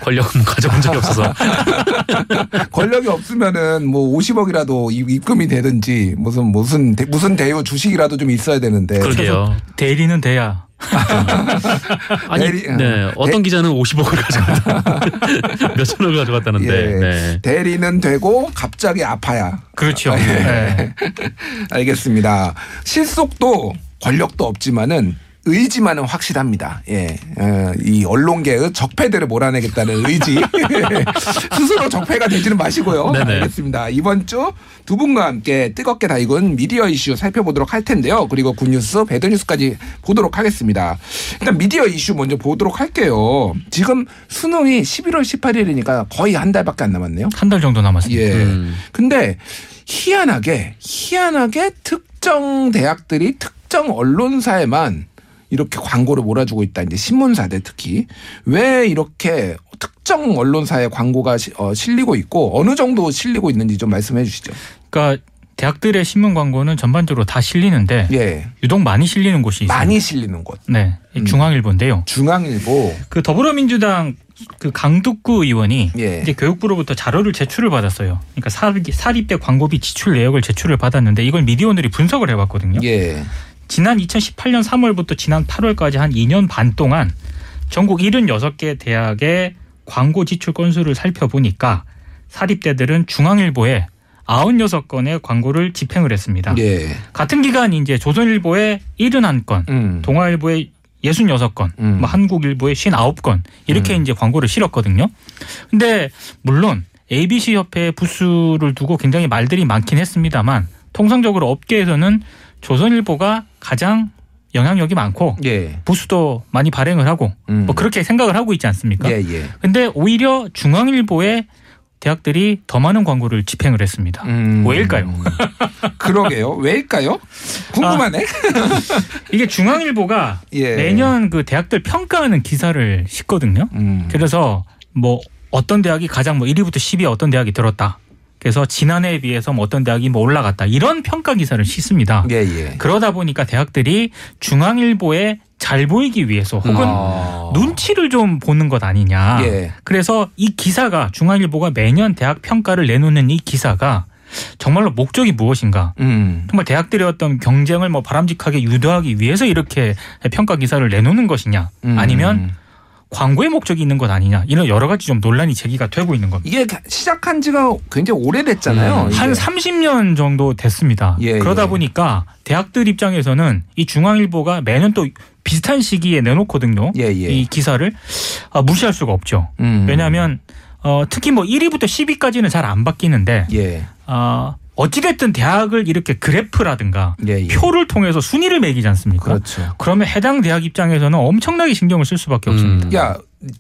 권력은 가져본 적이 없어서. 권력이 없으면은 뭐 50억이라도 입금이 되든지 무슨 무슨 대, 무슨 대우 주식이라도 좀 있어야 되는데. 그러게요. 대리는 돼야. 아니, 대리, 네. 어떤 대, 기자는 50억을 가져갔다. 몇천억을 가져갔다는데. 예, 네. 대리는 되고 갑자기 아파야. 그렇죠. 예. 네. 알겠습니다. 실속도 권력도 없지만은 의지만은 확실합니다. 예. 어, 이 언론계의 적폐들을 몰아내겠다는 의지. 스스로 적폐가 되지는 마시고요. 네네. 알겠습니다. 이번 주 두 분과 함께 뜨겁게 달군 미디어 이슈 살펴보도록 할 텐데요. 그리고 굿뉴스, 배드뉴스까지 보도록 하겠습니다. 일단 미디어 이슈 먼저 보도록 할게요. 지금 수능이 11월 18일이니까 거의 한 달밖에 안 남았네요. 한 달 정도 남았습니다. 예. 음. 근데 희한하게, 희한하게 특정 대학들이 특정 언론사에만 이렇게 광고를 몰아주고 있다. 이제 신문사들 특히 왜 이렇게 특정 언론사에 광고가 어, 실리고 있고 어느 정도 실리고 있는지 좀 말씀해 주시죠. 그러니까 대학들의 신문 광고는 전반적으로 다 실리는데 예. 유독 많이 실리는 곳이 있어요. 많이 실리는 곳. 네, 음. 중앙일보인데요. 중앙일보. 그 더불어민주당 그 강덕구 의원이 예. 이제 교육부로부터 자료를 제출을 받았어요. 그러니까 사립대 광고비 지출 내역을 제출을 받았는데 이걸 미디어오늘이 분석을 해봤거든요. 예. 지난 2018년 3월부터 지난 8월까지 한 2년 반 동안 전국 76개 대학의 광고 지출 건수를 살펴보니까 사립대들은 중앙일보에 96건의 광고를 집행을 했습니다. 예. 같은 기간 이제 조선일보에 71건, 음. 동아일보에 66건, 음. 뭐 한국일보에 59건 이렇게 음. 이제 광고를 실었거든요. 근데 물론 ABC 협회 부수를 두고 굉장히 말들이 많긴 했습니다만 통상적으로 업계에서는 조선일보가 가장 영향력이 많고 예. 부수도 많이 발행을 하고 음. 뭐 그렇게 생각을 하고 있지 않습니까? 예, 예. 근데 오히려 중앙일보에 대학들이 더 많은 광고를 집행을 했습니다. 음. 왜일까요? 그러게요. 왜일까요? 궁금하네. 아, 이게 중앙일보가 예. 매년 그 대학들 평가하는 기사를 싣거든요. 음. 그래서 뭐 어떤 대학이 가장 뭐 1위부터 10위 어떤 대학이 들었다. 그래서 지난해에 비해서 뭐 어떤 대학이 뭐 올라갔다 이런 평가 기사를 싣습니다. 예, 예. 그러다 보니까 대학들이 중앙일보에 잘 보이기 위해서 혹은 아. 눈치를 좀 보는 것 아니냐. 예. 그래서 이 기사가 중앙일보가 매년 대학 평가를 내놓는 이 기사가 정말로 목적이 무엇인가? 음. 정말 대학들의 어떤 경쟁을 뭐 바람직하게 유도하기 위해서 이렇게 평가 기사를 내놓는 것이냐? 음. 아니면 광고의 목적이 있는 것 아니냐 이런 여러 가지 좀 논란이 제기가 되고 있는 겁니다. 이게 시작한 지가 굉장히 오래됐잖아요. 음. 한 30년 정도 됐습니다. 예, 그러다 예. 보니까 대학들 입장에서는 이 중앙일보가 매년 또 비슷한 시기에 내놓거든요. 예, 예. 이 기사를 아, 무시할 수가 없죠. 음. 왜냐하면 어, 특히 뭐 1위부터 10위까지는 잘 안 바뀌는데 예. 어, 어찌됐든 대학을 이렇게 그래프라든가 예, 예. 표를 통해서 순위를 매기지 않습니까? 그렇죠. 그러면 해당 대학 입장에서는 엄청나게 신경을 쓸 수밖에 없습니다. 야,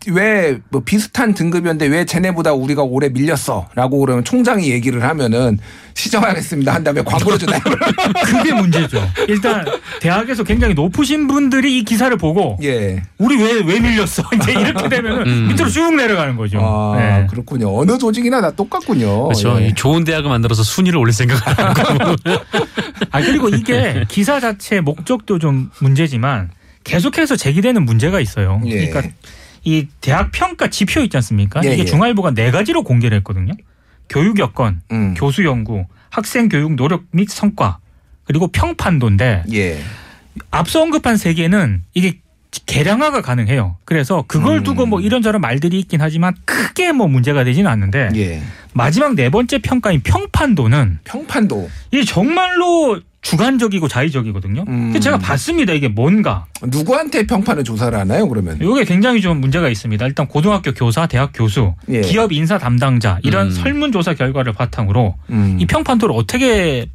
왜 뭐 비슷한 등급이었는데 왜 쟤네보다 우리가 오래 밀렸어? 라고 그러면 총장이 얘기를 하면은 시정하겠습니다. 한 다음에 광고를 주나요? 그게 문제죠. 일단 대학에서 굉장히 높으신 분들이 이 기사를 보고 예. 우리 왜 왜 밀렸어? 이제 이렇게 되면은 음. 밑으로 쭉 내려가는 거죠. 아, 네. 그렇군요. 어느 조직이나 다 똑같군요. 그렇죠. 예. 이 좋은 대학을 만들어서 순위를 올릴 생각을 하고. 아 그리고 이게 기사 자체 목적도 좀 문제지만 계속해서 제기되는 문제가 있어요. 예. 그러니까 이 대학 평가 지표 있지 않습니까? 예, 이게 예. 중앙일보가 네 가지로 공개를 했거든요. 교육 여건, 음. 교수 연구, 학생 교육 노력 및 성과, 그리고 평판도인데 예. 앞서 언급한 세 개는 이게 개량화가 가능해요. 그래서 그걸 음. 두고 뭐 이런저런 말들이 있긴 하지만 크게 뭐 문제가 되지는 않는데 예. 마지막 네 번째 평가인 평판도는 평판도. 이게 정말로 주관적이고 자의적이거든요. 음. 제가 봤습니다. 이게 뭔가. 누구한테 평판을 조사를 하나요, 그러면? 이게 굉장히 좀 문제가 있습니다. 일단 고등학교 교사, 대학 교수, 예. 기업 인사 담당자 이런 음. 설문조사 결과를 바탕으로 음. 이 평판도를 어떻게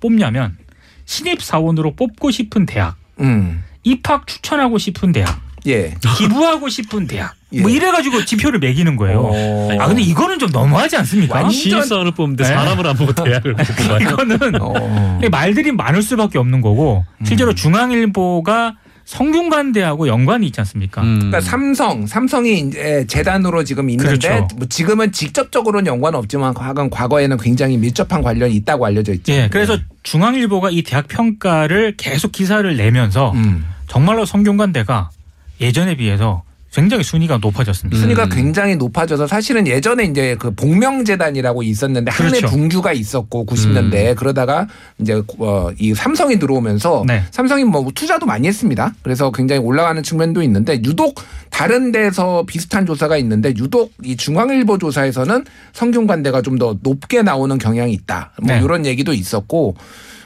뽑냐면 신입 사원으로 뽑고 싶은 대학, 음. 입학 추천하고 싶은 대학, 예. 기부하고 싶은 대학, 예. 뭐 이래가지고 지표를 매기는 거예요. 어. 아 근데 이거는 좀 너무하지 않습니까? 완전- 신입사원을 뽑는데 네. 사람을 안 보고 대학을 보고 봐요. 이거는 어. 말들이 많을 수밖에 없는 거고 실제로 중앙일보가 성균관대하고 연관이 있지 않습니까? 음. 그러니까 삼성, 삼성이 이제 재단으로 지금 있는데 그렇죠. 뭐 지금은 직접적으로는 연관 없지만 과거 과거에는 굉장히 밀접한 관련이 있다고 알려져 있죠. 예, 그래서 중앙일보가 이 대학 평가를 계속 기사를 내면서 음. 정말로 성균관대가 예전에 비해서 굉장히 순위가 높아졌습니다. 순위가 음. 굉장히 높아져서 사실은 예전에 이제 그 복명재단이라고 있었는데 한래 그렇죠. 동주가 있었고 90년대에 그러다가 이제 어, 이 삼성이 들어오면서 네. 삼성이 뭐 투자도 많이 했습니다. 그래서 굉장히 올라가는 측면도 있는데 유독 다른 데서 비슷한 조사가 있는데 유독 이 중앙일보 조사에서는 성균관대가 좀 더 높게 나오는 경향이 있다. 뭐 네. 이런 얘기도 있었고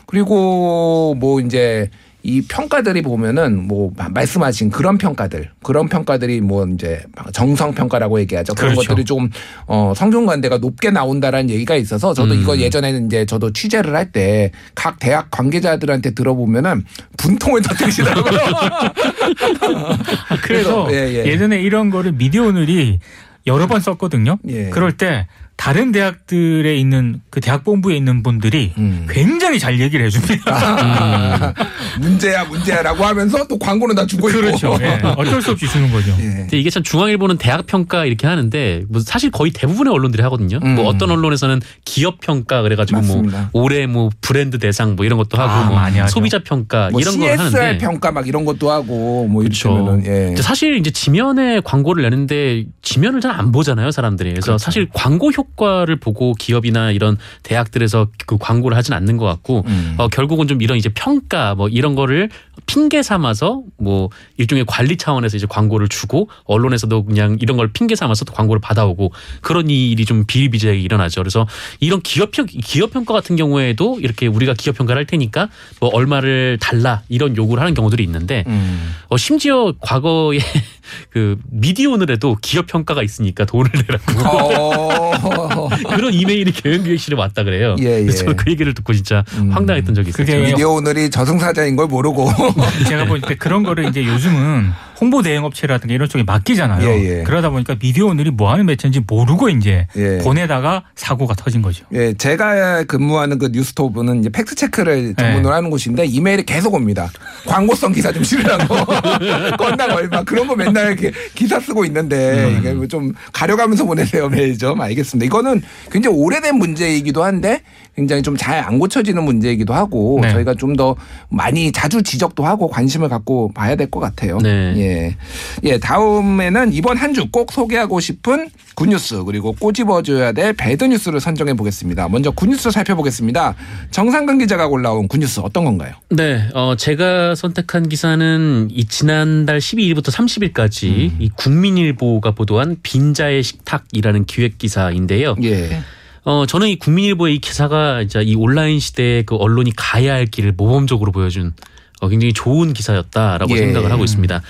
그리고 뭐 이제 이 평가들이 보면은 뭐 말씀하신 그런 평가들 그런 평가들이 뭐 이제 정성 평가라고 얘기하죠 그런 그렇죠. 것들이 조금 어 성균관대가 높게 나온다라는 얘기가 있어서 저도 음. 이거 예전에는 이제 저도 취재를 할 때 각 대학 관계자들한테 들어보면은 분통을 터뜨리시더라고요. 그래서 예, 예. 예, 전에 이런 거를 미디어 오늘이 여러 번 썼거든요. 예. 그럴 때 다른 대학들에 있는 그 대학 본부에 있는 분들이 음. 굉장히 잘 얘기를 해줍니다. 아, 문제야 문제야라고 하면서 또 광고는 다 주고 있고. 그렇죠. 예, 어쩔 수 없이 주는 거죠. 예. 근데 이게 참 중앙일보는 대학 평가 이렇게 하는데 뭐 사실 거의 대부분의 언론들이 하거든요. 음. 뭐 어떤 언론에서는 기업 평가 그래가지고 맞습니다. 뭐 올해 뭐 브랜드 대상 뭐 이런 것도 하고 아, 뭐. 소비자 평가 뭐 이런 걸 CSR 하는데 평가 막 이런 것도 하고 뭐 그렇죠. 이러면은 예. 사실 이제 지면에 광고를 내는데 지면을 잘 안 보잖아요, 사람들이. 그래서 그렇죠. 사실 광고 효과 를 보고 기업이나 이런 대학들에서 그 광고를 하진 않는 것 같고 음. 어, 결국은 좀 이런 이제 평가 뭐 이런 거를 핑계 삼아서 뭐 일종의 관리 차원에서 이제 광고를 주고 언론에서도 그냥 이런 걸 핑계 삼아서 또 광고를 받아오고 그런 일이 좀 비일비재하게 일어나죠. 그래서 이런 기업 평 기업 평가 같은 경우에도 이렇게 우리가 기업 평가를 할 테니까 뭐 얼마를 달라 이런 요구를 하는 경우들이 있는데 음. 어, 심지어 과거에 그 미디어 오늘에도 기업 평가가 있으니까 돈을 내라고 어. 그런 이메일이 경영기획실에 왔다 그래요. 예, 예. 그래서 그 얘기를 듣고 진짜 음. 황당했던 적이 있어요. 미디어 오늘이 저승사자인 걸 모르고 제가 볼때 그런 거를 이제 요즘은 홍보 대행 업체라든가 이런 쪽에 맡기잖아요. 예, 예. 그러다 보니까 미디어 오늘이 뭐 하는 매체인지 모르고 이제 예. 보내다가 사고가 터진 거죠. 예, 제가 근무하는 그 뉴스토브는 이제 팩트 체크를 네. 전문으로 하는 곳인데 이메일이 계속 옵니다. 광고성 기사 좀 실으라고. 건당 얼마 그런 거 맨날 이렇게 기사 쓰고 있는데 음. 이게 뭐좀 가려가면서 보내세요 메일 좀 알겠습니다. 이거는 굉장히 오래된 문제이기도 한데 굉장히 좀 잘 안 고쳐지는 문제이기도 하고 네. 저희가 좀 더 많이 자주 지적도 하고 관심을 갖고 봐야 될 것 같아요. 네. 예. 예, 다음에는 이번 한 주 꼭 소개하고 싶은 good news 그리고 꼬집어줘야 될 bad news를 선정해 보겠습니다. 먼저 good news 살펴보겠습니다. 정상근 기자가 골라온 good news 어떤 건가요? 네, 어, 제가 선택한 기사는 이 지난달 12일부터 30일까지 음. 이 국민일보가 보도한 빈자의 식탁이라는 기획 기사인데요. 예. 어, 저는 이 국민일보의 이 기사가 이제 이 온라인 시대에 그 언론이 가야 할 길을 모범적으로 보여준 어, 굉장히 좋은 기사였다라고 예. 생각을 하고 있습니다.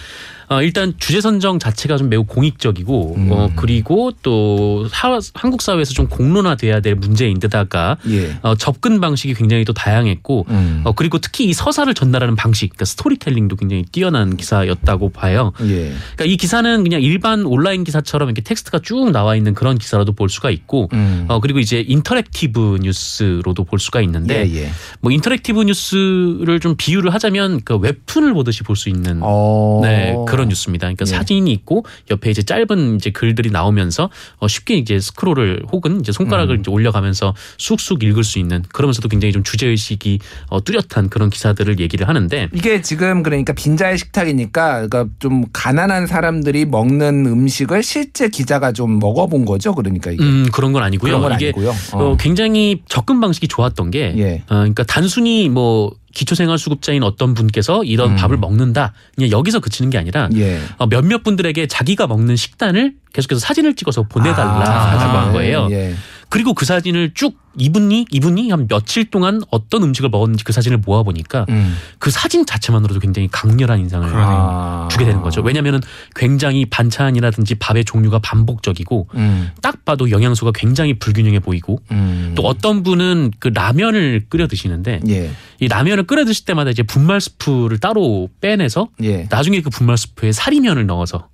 어, 일단 주제 선정 자체가 좀 매우 공익적이고 음. 어, 그리고 또 사, 한국 사회에서 좀 공론화돼야 될 문제인데다가 예. 어, 접근 방식이 굉장히 또 다양했고 음. 어, 그리고 특히 이 서사를 전달하는 방식, 그러니까 스토리텔링도 굉장히 뛰어난 기사였다고 봐요. 예. 그러니까 이 기사는 그냥 일반 온라인 기사처럼 이렇게 텍스트가 쭉 나와 있는 그런 기사라도 볼 수가 있고, 음. 어 그리고 이제 interactive 뉴스로도 볼 수가 있는데, 예, 예. 뭐 interactive 뉴스를 좀 비유를 하자면 그 웹툰을 보듯이 볼 수 있는 어. 네 그런 뉴스입니다. 그러니까 예. 사진이 있고 옆에 이제 짧은 이제 글들이 나오면서 어, 쉽게 이제 스크롤을 혹은 이제 손가락을 음. 이제 올려가면서 쑥쑥 읽을 수 있는 그러면서도 굉장히 좀 주제 의식이 어, 뚜렷한 그런 기사들을 얘기를 하는데 이게 지금 그러니까 빈자의 식탁이니까 그러니까 좀 가난한 사람들이 먹는 음식을 실제 기자가 좀 먹어본 거죠. 그러니까 이게 음 그런 건 아니고요. 그런 건 이게 아니고요. 어, 어. 굉장히 접근 방식이 좋았던 게, 예. 어, 그러니까 단순히 뭐 기초생활수급자인 어떤 분께서 이런 음. 밥을 먹는다, 그냥 여기서 그치는 게 아니라 예. 어, 몇몇 분들에게 자기가 먹는 식단을 계속해서 사진을 찍어서 보내달라 아, 한 거예요. 예. 그리고 그 사진을 쭉 이분이 이분이 한 며칠 동안 어떤 음식을 먹었는지 그 사진을 모아 보니까 음. 그 사진 자체만으로도 굉장히 강렬한 인상을 아. 주게 되는 거죠. 왜냐하면은 굉장히 반찬이라든지 밥의 종류가 반복적이고 음. 딱 봐도 영양소가 굉장히 불균형해 보이고 음. 또 어떤 분은 그 라면을 끓여 드시는데 예. 이 라면을 끓여 드실 때마다 이제 분말 스프를 따로 빼내서 예. 나중에 그 분말 스프에 사리면을 넣어서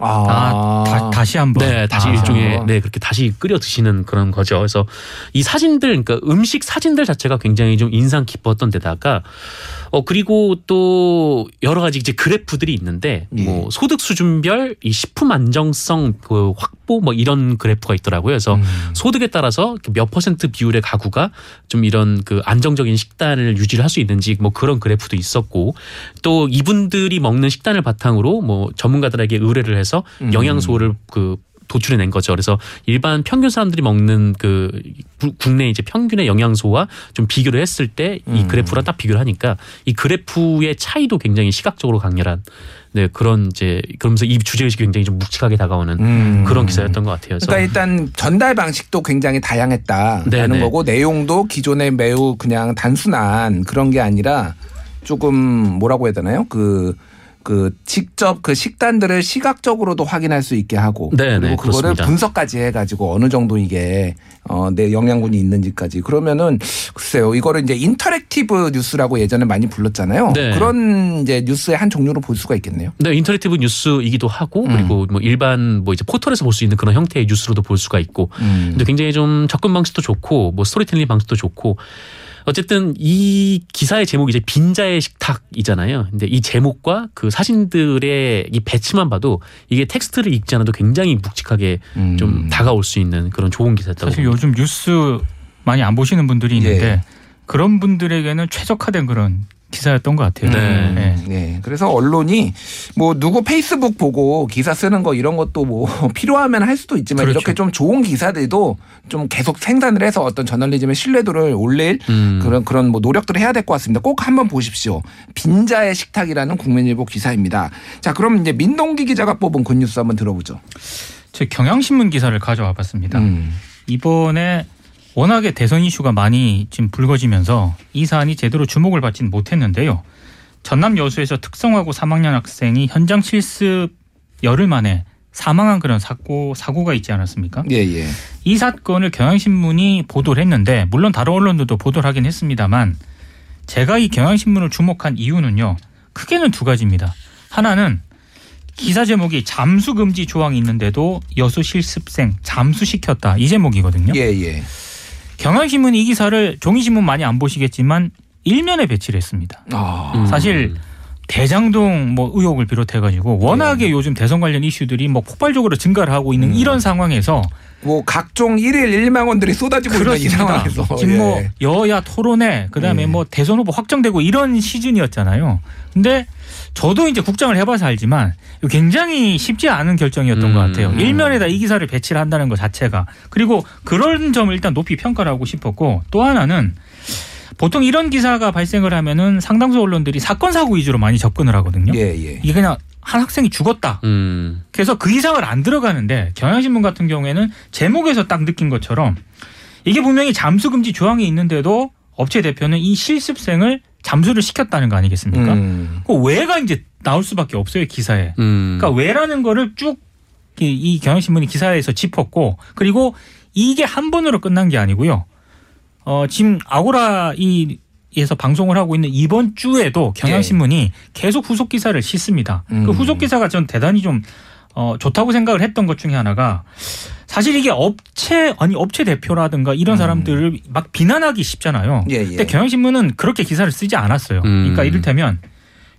아, 다, 다시 한번. 네, 다시 아. 일종의 네 그렇게 다시 끓여 드시는 그런 거죠. 그래서 이 사진들, 그러니까 음식 사진들 자체가 굉장히 좀 인상 깊었던 데다가 어 그리고 또 여러 가지 이제 그래프들이 있는데 예. 뭐 소득 수준별 이 식품 안정성 그 확보 뭐 이런 그래프가 있더라고요. 그래서 음. 소득에 따라서 그몇 퍼센트 비율의 가구가 좀 이런 그 안정적인 식단을 유지를 할 수 있는지 뭐 그런 그래프도 있었고 또 이분들이 먹는 식단을 바탕으로 뭐 전문가들에게 의뢰를 해서 음. 영양소를 그 도출해낸 거죠. 그래서 일반 평균 사람들이 먹는 그 구- 국내 이제 평균의 영양소와 좀 비교를 했을 때이 음. 그래프랑 딱 비교를 하니까 이 그래프의 차이도 굉장히 시각적으로 강렬한 네 그런 이제 그러면서 이 주제 의식이 굉장히 좀 묵직하게 다가오는 음. 그런 기사였던 것 같아요. 그러니까 일단 전달 방식도 굉장히 다양했다라는 네네. 거고 내용도 기존에 매우 그냥 단순한 그런 게 아니라 조금 뭐라고 해야 되나요? 그, 그 직접 그 식단들을 시각적으로도 확인할 수 있게 하고 네네, 그리고 그거를 그렇습니다. 분석까지 해가지고 어느 정도 이게 어, 내 영양분이 있는지까지 그러면은 글쎄요 이거를 이제 interactive 뉴스라고 예전에 많이 불렀잖아요. 네. 그런 이제 뉴스의 한 종류로 볼 수가 있겠네요. 네, interactive 뉴스이기도 하고 음. 그리고 뭐 일반 뭐 이제 포털에서 볼 수 있는 그런 형태의 뉴스로도 볼 수가 있고 음. 근데 굉장히 좀 접근 방식도 좋고 뭐 스토리텔링 방식도 좋고 어쨌든 이 기사의 제목이 이제 빈자의 식탁이잖아요. 근데 이 제목과 그 사진들의 이 배치만 봐도 이게 텍스트를 읽지 않아도 굉장히 묵직하게 음. 좀 다가올 수 있는 그런 좋은 기사였다고 사실 봅니다. 요즘 뉴스 많이 안 보시는 분들이 있는데 예. 그런 분들에게는 최적화된 그런 기사였던 것 같아요. 네. 네. 네. 그래서 언론이 뭐 누구 페이스북 보고 기사 쓰는 거 이런 것도 뭐 필요하면 할 수도 있지만 그렇죠. 이렇게 좀 좋은 기사들도 좀 계속 생산을 해서 어떤 저널리즘의 신뢰도를 올릴 음. 그런 그런 뭐 노력들을 해야 될 것 같습니다. 꼭 한번 보십시오. 빈자의 식탁이라는 국민일보 기사입니다. 자, 그럼 이제 민동기 기자가 뽑은 굿뉴스 한번 들어보죠. 제 경향신문 기사를 가져와 봤습니다. 음. 이번에 워낙에 대선 이슈가 많이 지금 불거지면서 이 사안이 제대로 주목을 받지는 못했는데요. 전남 여수에서 특성화고 3학년 학생이 현장 실습 열흘 만에 사망한 그런 사고 사고가 있지 않았습니까? 예, 예. 이 사건을 경향신문이 보도를 했는데 물론 다른 언론들도 보도를 하긴 했습니다만 제가 이 경향신문을 주목한 이유는요. 크게는 두 가지입니다. 하나는 기사 제목이 잠수 금지 조항이 있는데도 여수 실습생 잠수시켰다 이 제목이거든요. 예, 예. 경향신문이 이 기사를 종이신문 많이 안 보시겠지만 일면에 배치를 했습니다. 아. 음. 사실 대장동 뭐 의혹을 비롯해 가지고 워낙에 네. 요즘 대선 관련 이슈들이 뭐 폭발적으로 증가를 하고 있는 음. 이런 상황에서 뭐 각종 일일 일망원들이 쏟아지고 있는 이 그렇습니다. 상황에서 지금 예. 뭐 여야 토론회 그다음에 예. 뭐 대선 후보 확정되고 이런 시즌이었잖아요. 근데 저도 이제 국장을 해봐서 알지만 굉장히 쉽지 않은 결정이었던 음. 것 같아요. 음. 일면에다 이 기사를 배치를 한다는 것 자체가 그리고 그런 점을 일단 높이 평가를 하고 싶었고 또 하나는 보통 이런 기사가 발생을 하면은 상당수 언론들이 사건 사고 위주로 많이 접근을 하거든요. 예, 예. 이게 그냥 한 학생이 죽었다. 음. 그래서 그 이상을 안 들어가는데 경향신문 같은 경우에는 제목에서 딱 느낀 것처럼 이게 분명히 잠수 금지 조항이 있는데도 업체 대표는 이 실습생을 잠수를 시켰다는 거 아니겠습니까? 음. 그 왜가 이제 나올 수밖에 없어요 기사에. 음. 그러니까 왜라는 거를 쭉 이 경향신문이 기사에서 짚었고 그리고 이게 한 번으로 끝난 게 아니고요. 어 지금 아고라 이 에서 방송을 하고 있는 이번 주에도 경향신문이 계속 후속 기사를 싣습니다. 음. 그 후속 기사가 전 대단히 좀 어, 좋다고 생각을 했던 것 중에 하나가 사실 이게 업체 아니 업체 대표라든가 이런 사람들을 막 비난하기 쉽잖아요. 예, 예. 근데 경향신문은 그렇게 기사를 쓰지 않았어요. 음. 그러니까 이를테면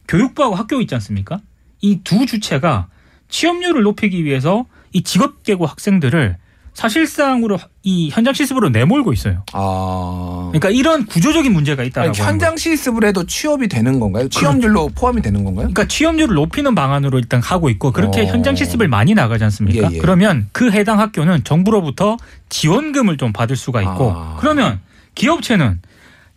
교육부하고 학교 있지 않습니까? 이 두 주체가 취업률을 높이기 위해서 이 직업 계고 학생들을 사실상으로 이 현장 실습으로 내몰고 있어요. 아. 그러니까 이런 구조적인 문제가 있다라고 아니, 현장 실습을 해도 취업이 되는 건가요? 취업률로 포함이 되는 건가요? 그러니까 취업률을 높이는 방안으로 일단 가고 있고 그렇게 어. 현장 실습을 많이 나가지 않습니까? 예, 예. 그러면 그 해당 학교는 정부로부터 지원금을 좀 받을 수가 있고 아. 그러면 기업체는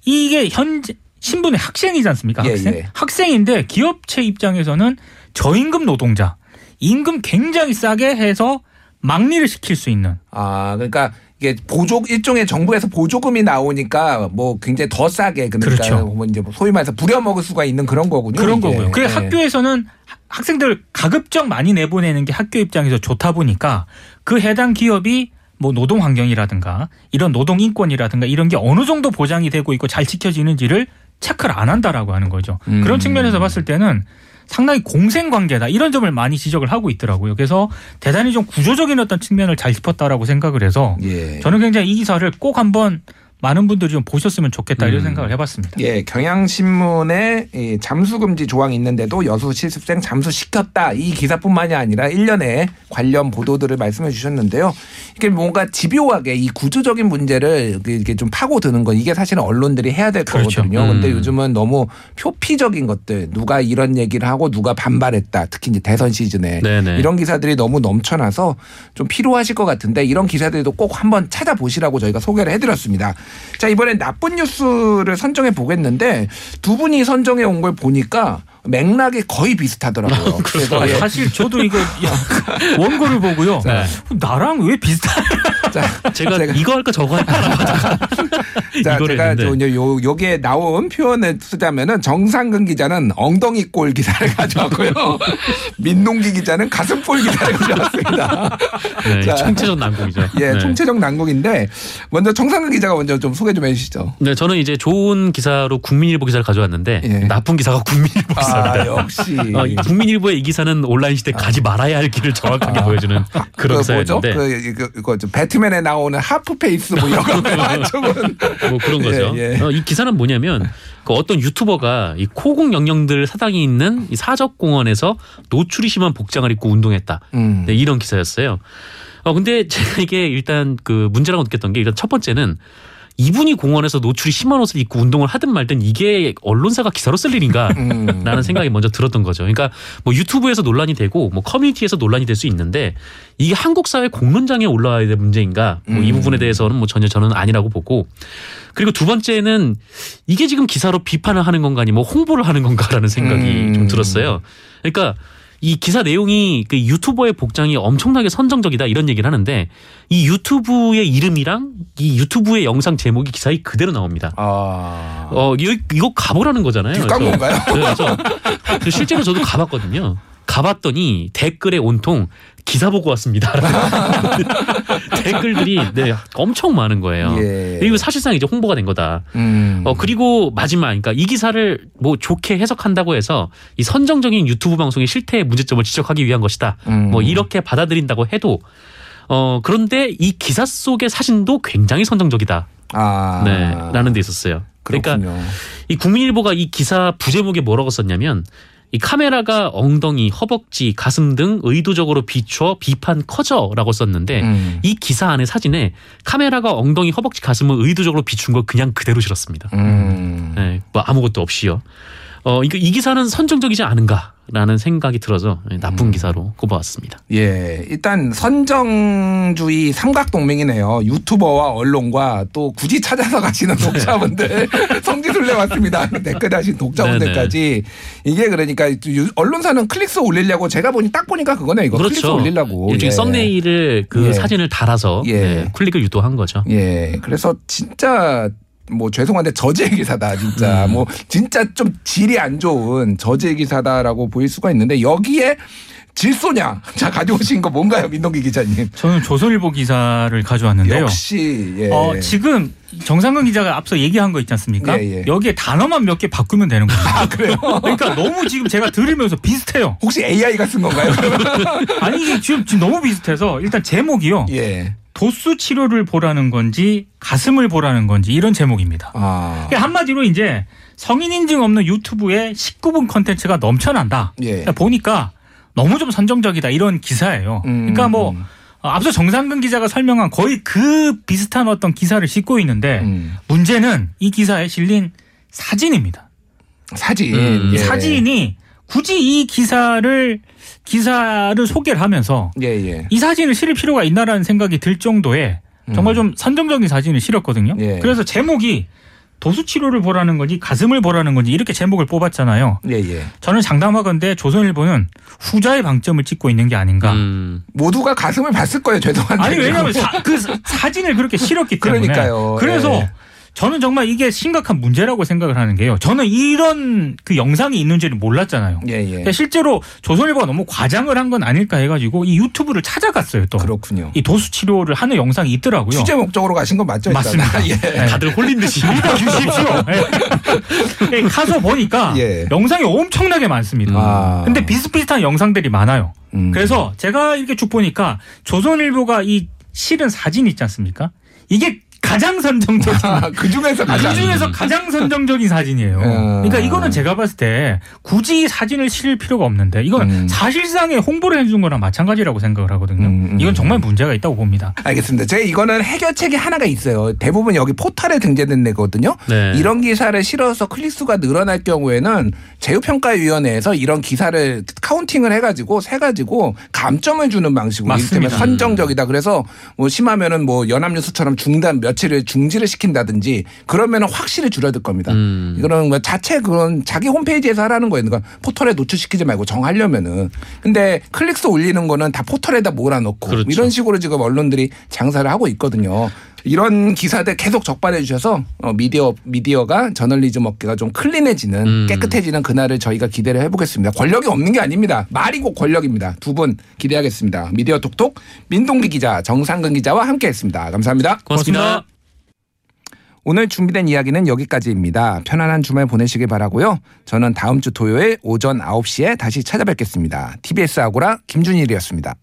이게 현 신분의 학생이지 않습니까? 예, 학생 예. 학생인데 기업체 입장에서는 저임금 노동자 임금 굉장히 싸게 해서 막리를 시킬 수 있는 아, 그러니까 이게 보조 일종의 정부에서 보조금이 나오니까 뭐 굉장히 더 싸게 그러니까 그렇죠. 뭐 이제 뭐 소위 말해서 부려먹을 수가 있는 그런 거군요. 그런 이게. 거고요. 그래 예. 학교에서는 하- 학생들 가급적 많이 내보내는 게 학교 입장에서 좋다 보니까 그 해당 기업이 뭐 노동 환경이라든가 이런 노동 인권이라든가 이런 게 어느 정도 보장이 되고 있고 잘 지켜지는지를 체크를 안 한다라고 하는 거죠. 음. 그런 측면에서 봤을 때는 상당히 공생 관계다 이런 점을 많이 지적을 하고 있더라고요. 그래서 대단히 좀 구조적인 어떤 측면을 잘 짚었다라고 생각을 해서 예. 저는 굉장히 이 기사를 꼭 한번 많은 분들이 좀 보셨으면 좋겠다 이런 음. 생각을 해봤습니다. 예, 경향신문에 이 잠수금지 조항이 있는데도 여수 실습생 잠수시켰다. 이 기사뿐만이 아니라 일련의 관련 보도들을 말씀해 주셨는데요. 이게 뭔가 집요하게 이 구조적인 문제를 이렇게 좀 파고드는 건 이게 사실은 언론들이 해야 될 그렇죠. 거거든요. 음. 근데 요즘은 너무 표피적인 것들, 누가 이런 얘기를 하고 누가 반발했다. 특히 이제 대선 시즌에 네네. 이런 기사들이 너무 넘쳐나서 좀 필요하실 것 같은데 이런 기사들도 꼭 한번 찾아보시라고 저희가 소개를 해드렸습니다. 자 이번엔 나쁜 뉴스를 선정해 보겠는데 두 분이 선정해 온 걸 보니까 맥락이 거의 비슷하더라고요. 그래서 예. 사실 저도 이거 원고를 보고요. 네. 나랑 왜 비슷한? 자, 제가, 제가- 이거 할까 저거 할까 자, 이거를 제가 했는데. 저 요, 요게 나온 표현을 쓰자면은 정상근 기자는 엉덩이골 기사를 가져왔고요. 민동기 기자는 가슴볼 기사를 가져왔습니다. 네, 자. 총체적 난국이죠. 예, 네. 총체적 난국인데 먼저 정상근 기자가 먼저 좀 소개 좀 해주시죠. 네, 저는 이제 좋은 기사로 국민일보 기사를 가져왔는데 예. 나쁜 기사가 국민일보 기사입니다. 아, 역시. 어, 이 국민일보의 이 기사는 온라인 시대 가지 말아야 할 길을 정확하게 보여주는 그런 그? 기사였는데 그, 그, 그거 좀 배트맨에 나오는 half face 뭐 이런 거 한쪽은 뭐 그런 거죠. 예, 예. 어, 이 기사는 뭐냐면 그 어떤 유튜버가 이 호국 영령들 사당이 있는 이 사적 공원에서 노출이 심한 복장을 입고 운동했다. 음. 네, 이런 기사였어요. 어 근데 제가 이게 일단 그 문제라고 느꼈던 게 일단 첫 번째는 이분이 공원에서 노출이 심한 옷을 입고 운동을 하든 말든 이게 언론사가 기사로 쓸 일인가 음. 라는 생각이 먼저 들었던 거죠. 그러니까 뭐 유튜브에서 논란이 되고 뭐 커뮤니티에서 논란이 될 수 있는데 이게 한국 사회 공론장에 올라와야 될 문제인가 뭐이 음. 부분에 대해서는 뭐 전혀 저는 아니라고 보고 그리고 두 번째는 이게 지금 기사로 비판을 하는 건가 아니 뭐 홍보를 하는 건가라는 생각이 음. 좀 들었어요. 그러니까 이 기사 내용이 그 유튜버의 복장이 엄청나게 선정적이다 이런 얘기를 하는데 이 유튜브의 이름이랑 이 유튜브의 영상 제목이 기사에 그대로 나옵니다. 아. 어 이거, 이거 가보라는 거잖아요. 깐 건가요? 네, 그래서 그 실제로 저도 가봤거든요. 가봤더니 댓글에 온통 기사 보고 왔습니다. 댓글들이 네, 엄청 많은 거예요. 예. 그리고 사실상 이제 홍보가 된 거다. 음. 어 그리고 마지막 그러니까 이 기사를 뭐 좋게 해석한다고 해서 이 선정적인 유튜브 방송의 실태의 문제점을 지적하기 위한 것이다. 음. 뭐 이렇게 받아들인다고 해도 어 그런데 이 기사 속의 사진도 굉장히 선정적이다. 아. 네, 라는 데 있었어요. 그러니까 그렇군요. 이 국민일보가 이 기사 부제목에 뭐라고 썼냐면 이 카메라가 엉덩이, 허벅지, 가슴 등 의도적으로 비추어 비판 커져라고 썼는데 음. 이 기사 안에 사진에 카메라가 엉덩이, 허벅지, 가슴을 의도적으로 비춘 걸 그냥 그대로 실었습니다. 음. 네, 뭐 아무것도 없이요. 어, 이거 이 기사는 선정적이지 않은가 라는 생각이 들어서 나쁜 음. 기사로 꼽아왔습니다. 예, 일단 선정주의 삼각동맹이네요. 유튜버와 언론과 또 굳이 찾아서 가시는 독자분들 성지순례 왔습니다. 댓글 하신 독자분들까지 이게 그러니까 유- 언론사는 클릭수 올리려고 제가 보니 딱 보니까 그거네 이거 클릭수 올리려고. 일종의 예. 썸네일을 그 예. 사진을 달아서 예. 네, 클릭을 유도한 거죠. 예, 그래서 진짜 뭐 죄송한데 저질 기사다 진짜 뭐 진짜 좀 질이 안 좋은 저질 기사다라고 보일 수가 있는데 여기에 질소냐 자 가져오신 거 뭔가요 민동기 기자님? 저는 조선일보 기사를 가져왔는데요. 역시 예. 어, 지금 정상근 기자가 앞서 얘기한 거 있지 않습니까? 예, 예. 여기에 단어만 몇 개 바꾸면 되는 거예요. 아 그래요? 그러니까 너무 지금 제가 들으면서 비슷해요. 혹시 AI가 쓴 건가요? 아니 지금, 지금 너무 비슷해서 일단 제목이요. 예. 도수 치료를 보라는 건지 가슴을 보라는 건지 이런 제목입니다. 아. 그러니까 한마디로 이제 성인 인증 없는 유튜브에 19분 컨텐츠가 넘쳐난다. 예. 그러니까 보니까 너무 좀 선정적이다 이런 기사예요. 음. 그러니까 뭐 어, 앞서 정상근 기자가 설명한 거의 그 비슷한 어떤 기사를 싣고 있는데 음. 문제는 이 기사에 실린 사진입니다. 사진. 음. 이 예. 사진이 굳이 이 기사를 기사를 소개를 하면서 예, 예. 이 사진을 실을 필요가 있나라는 생각이 들 정도의 정말 좀 선정적인 사진을 실었거든요. 음. 예. 그래서 제목이 도수 치료를 보라는 건지 가슴을 보라는 건지 이렇게 제목을 뽑았잖아요. 예, 예. 저는 장담하건대 조선일보는 후자의 방점을 찍고 있는 게 아닌가. 음. 모두가 가슴을 봤을 거예요. 죄송한데. 아니 왜냐하면 사, 그 사- 사진을 그렇게 실었기 때문에. 그러니까요. 그래서 예. 저는 정말 이게 심각한 문제라고 생각을 하는 게요. 저는 이런 그 영상이 있는지를 몰랐잖아요. 예, 예. 실제로 조선일보가 너무 과장을 한 건 아닐까 해가지고 이 유튜브를 찾아갔어요. 또. 그렇군요. 이 도수 치료를 하는 영상이 있더라고요. 취재 목적으로 가신 건 맞죠? 맞습니다. 예. 네. 다들 홀린 듯이. 믿어주십시오. 예. 예, 가서 보니까 예. 영상이 엄청나게 많습니다. 아. 근데 비슷비슷한 영상들이 많아요. 음. 그래서 제가 이렇게 쭉 보니까 조선일보가 이 실은 사진 있지 않습니까? 이게 가장 선정적인 아, 그 중에서 가장. 그 중에서 가장 선정적인 사진이에요. 아. 그러니까 이거는 제가 봤을 때 굳이 사진을 실을 필요가 없는데 이건 음. 사실상의 홍보를 해준 거랑 마찬가지라고 생각을 하거든요. 음, 음. 이건 정말 문제가 있다고 봅니다. 알겠습니다. 제가 이거는 해결책이 하나가 있어요. 대부분 여기 포털에 등재된 데거든요. 네. 이런 기사를 실어서 클릭 수가 늘어날 경우에는 제휴평가위원회에서 이런 기사를 카운팅을 해가지고 세가지고 감점을 주는 방식으로 맞습니다. 선정적이다. 그래서 뭐 심하면은 뭐 연합뉴스처럼 중단 며칠을 중지를 시킨다든지 그러면은 확실히 줄어들 겁니다. 음. 이거는 뭐 자체 그런 자기 홈페이지에서 하라는 거예요. 그러니까 포털에 노출시키지 말고 정하려면은. 근데 클릭수 올리는 거는 다 포털에다 몰아넣고 그렇죠. 이런 식으로 지금 언론들이 장사를 하고 있거든요. 이런 기사들 계속 적발해 주셔서 어, 미디어 미디어가 저널리즘 업계가 좀 클린해지는 음. 깨끗해지는 그날을 저희가 기대를 해보겠습니다. 권력이 없는 게 아닙니다. 말이 곧 권력입니다. 두 분 기대하겠습니다. 미디어 톡톡 민동기 기자 정상근 기자와 함께했습니다. 감사합니다. 고맙습니다. 오늘 준비된 이야기는 여기까지입니다. 편안한 주말 보내시길 바라고요. 저는 다음 주 토요일 오전 9시에 다시 찾아뵙겠습니다. TBS 아고라 김준일이었습니다.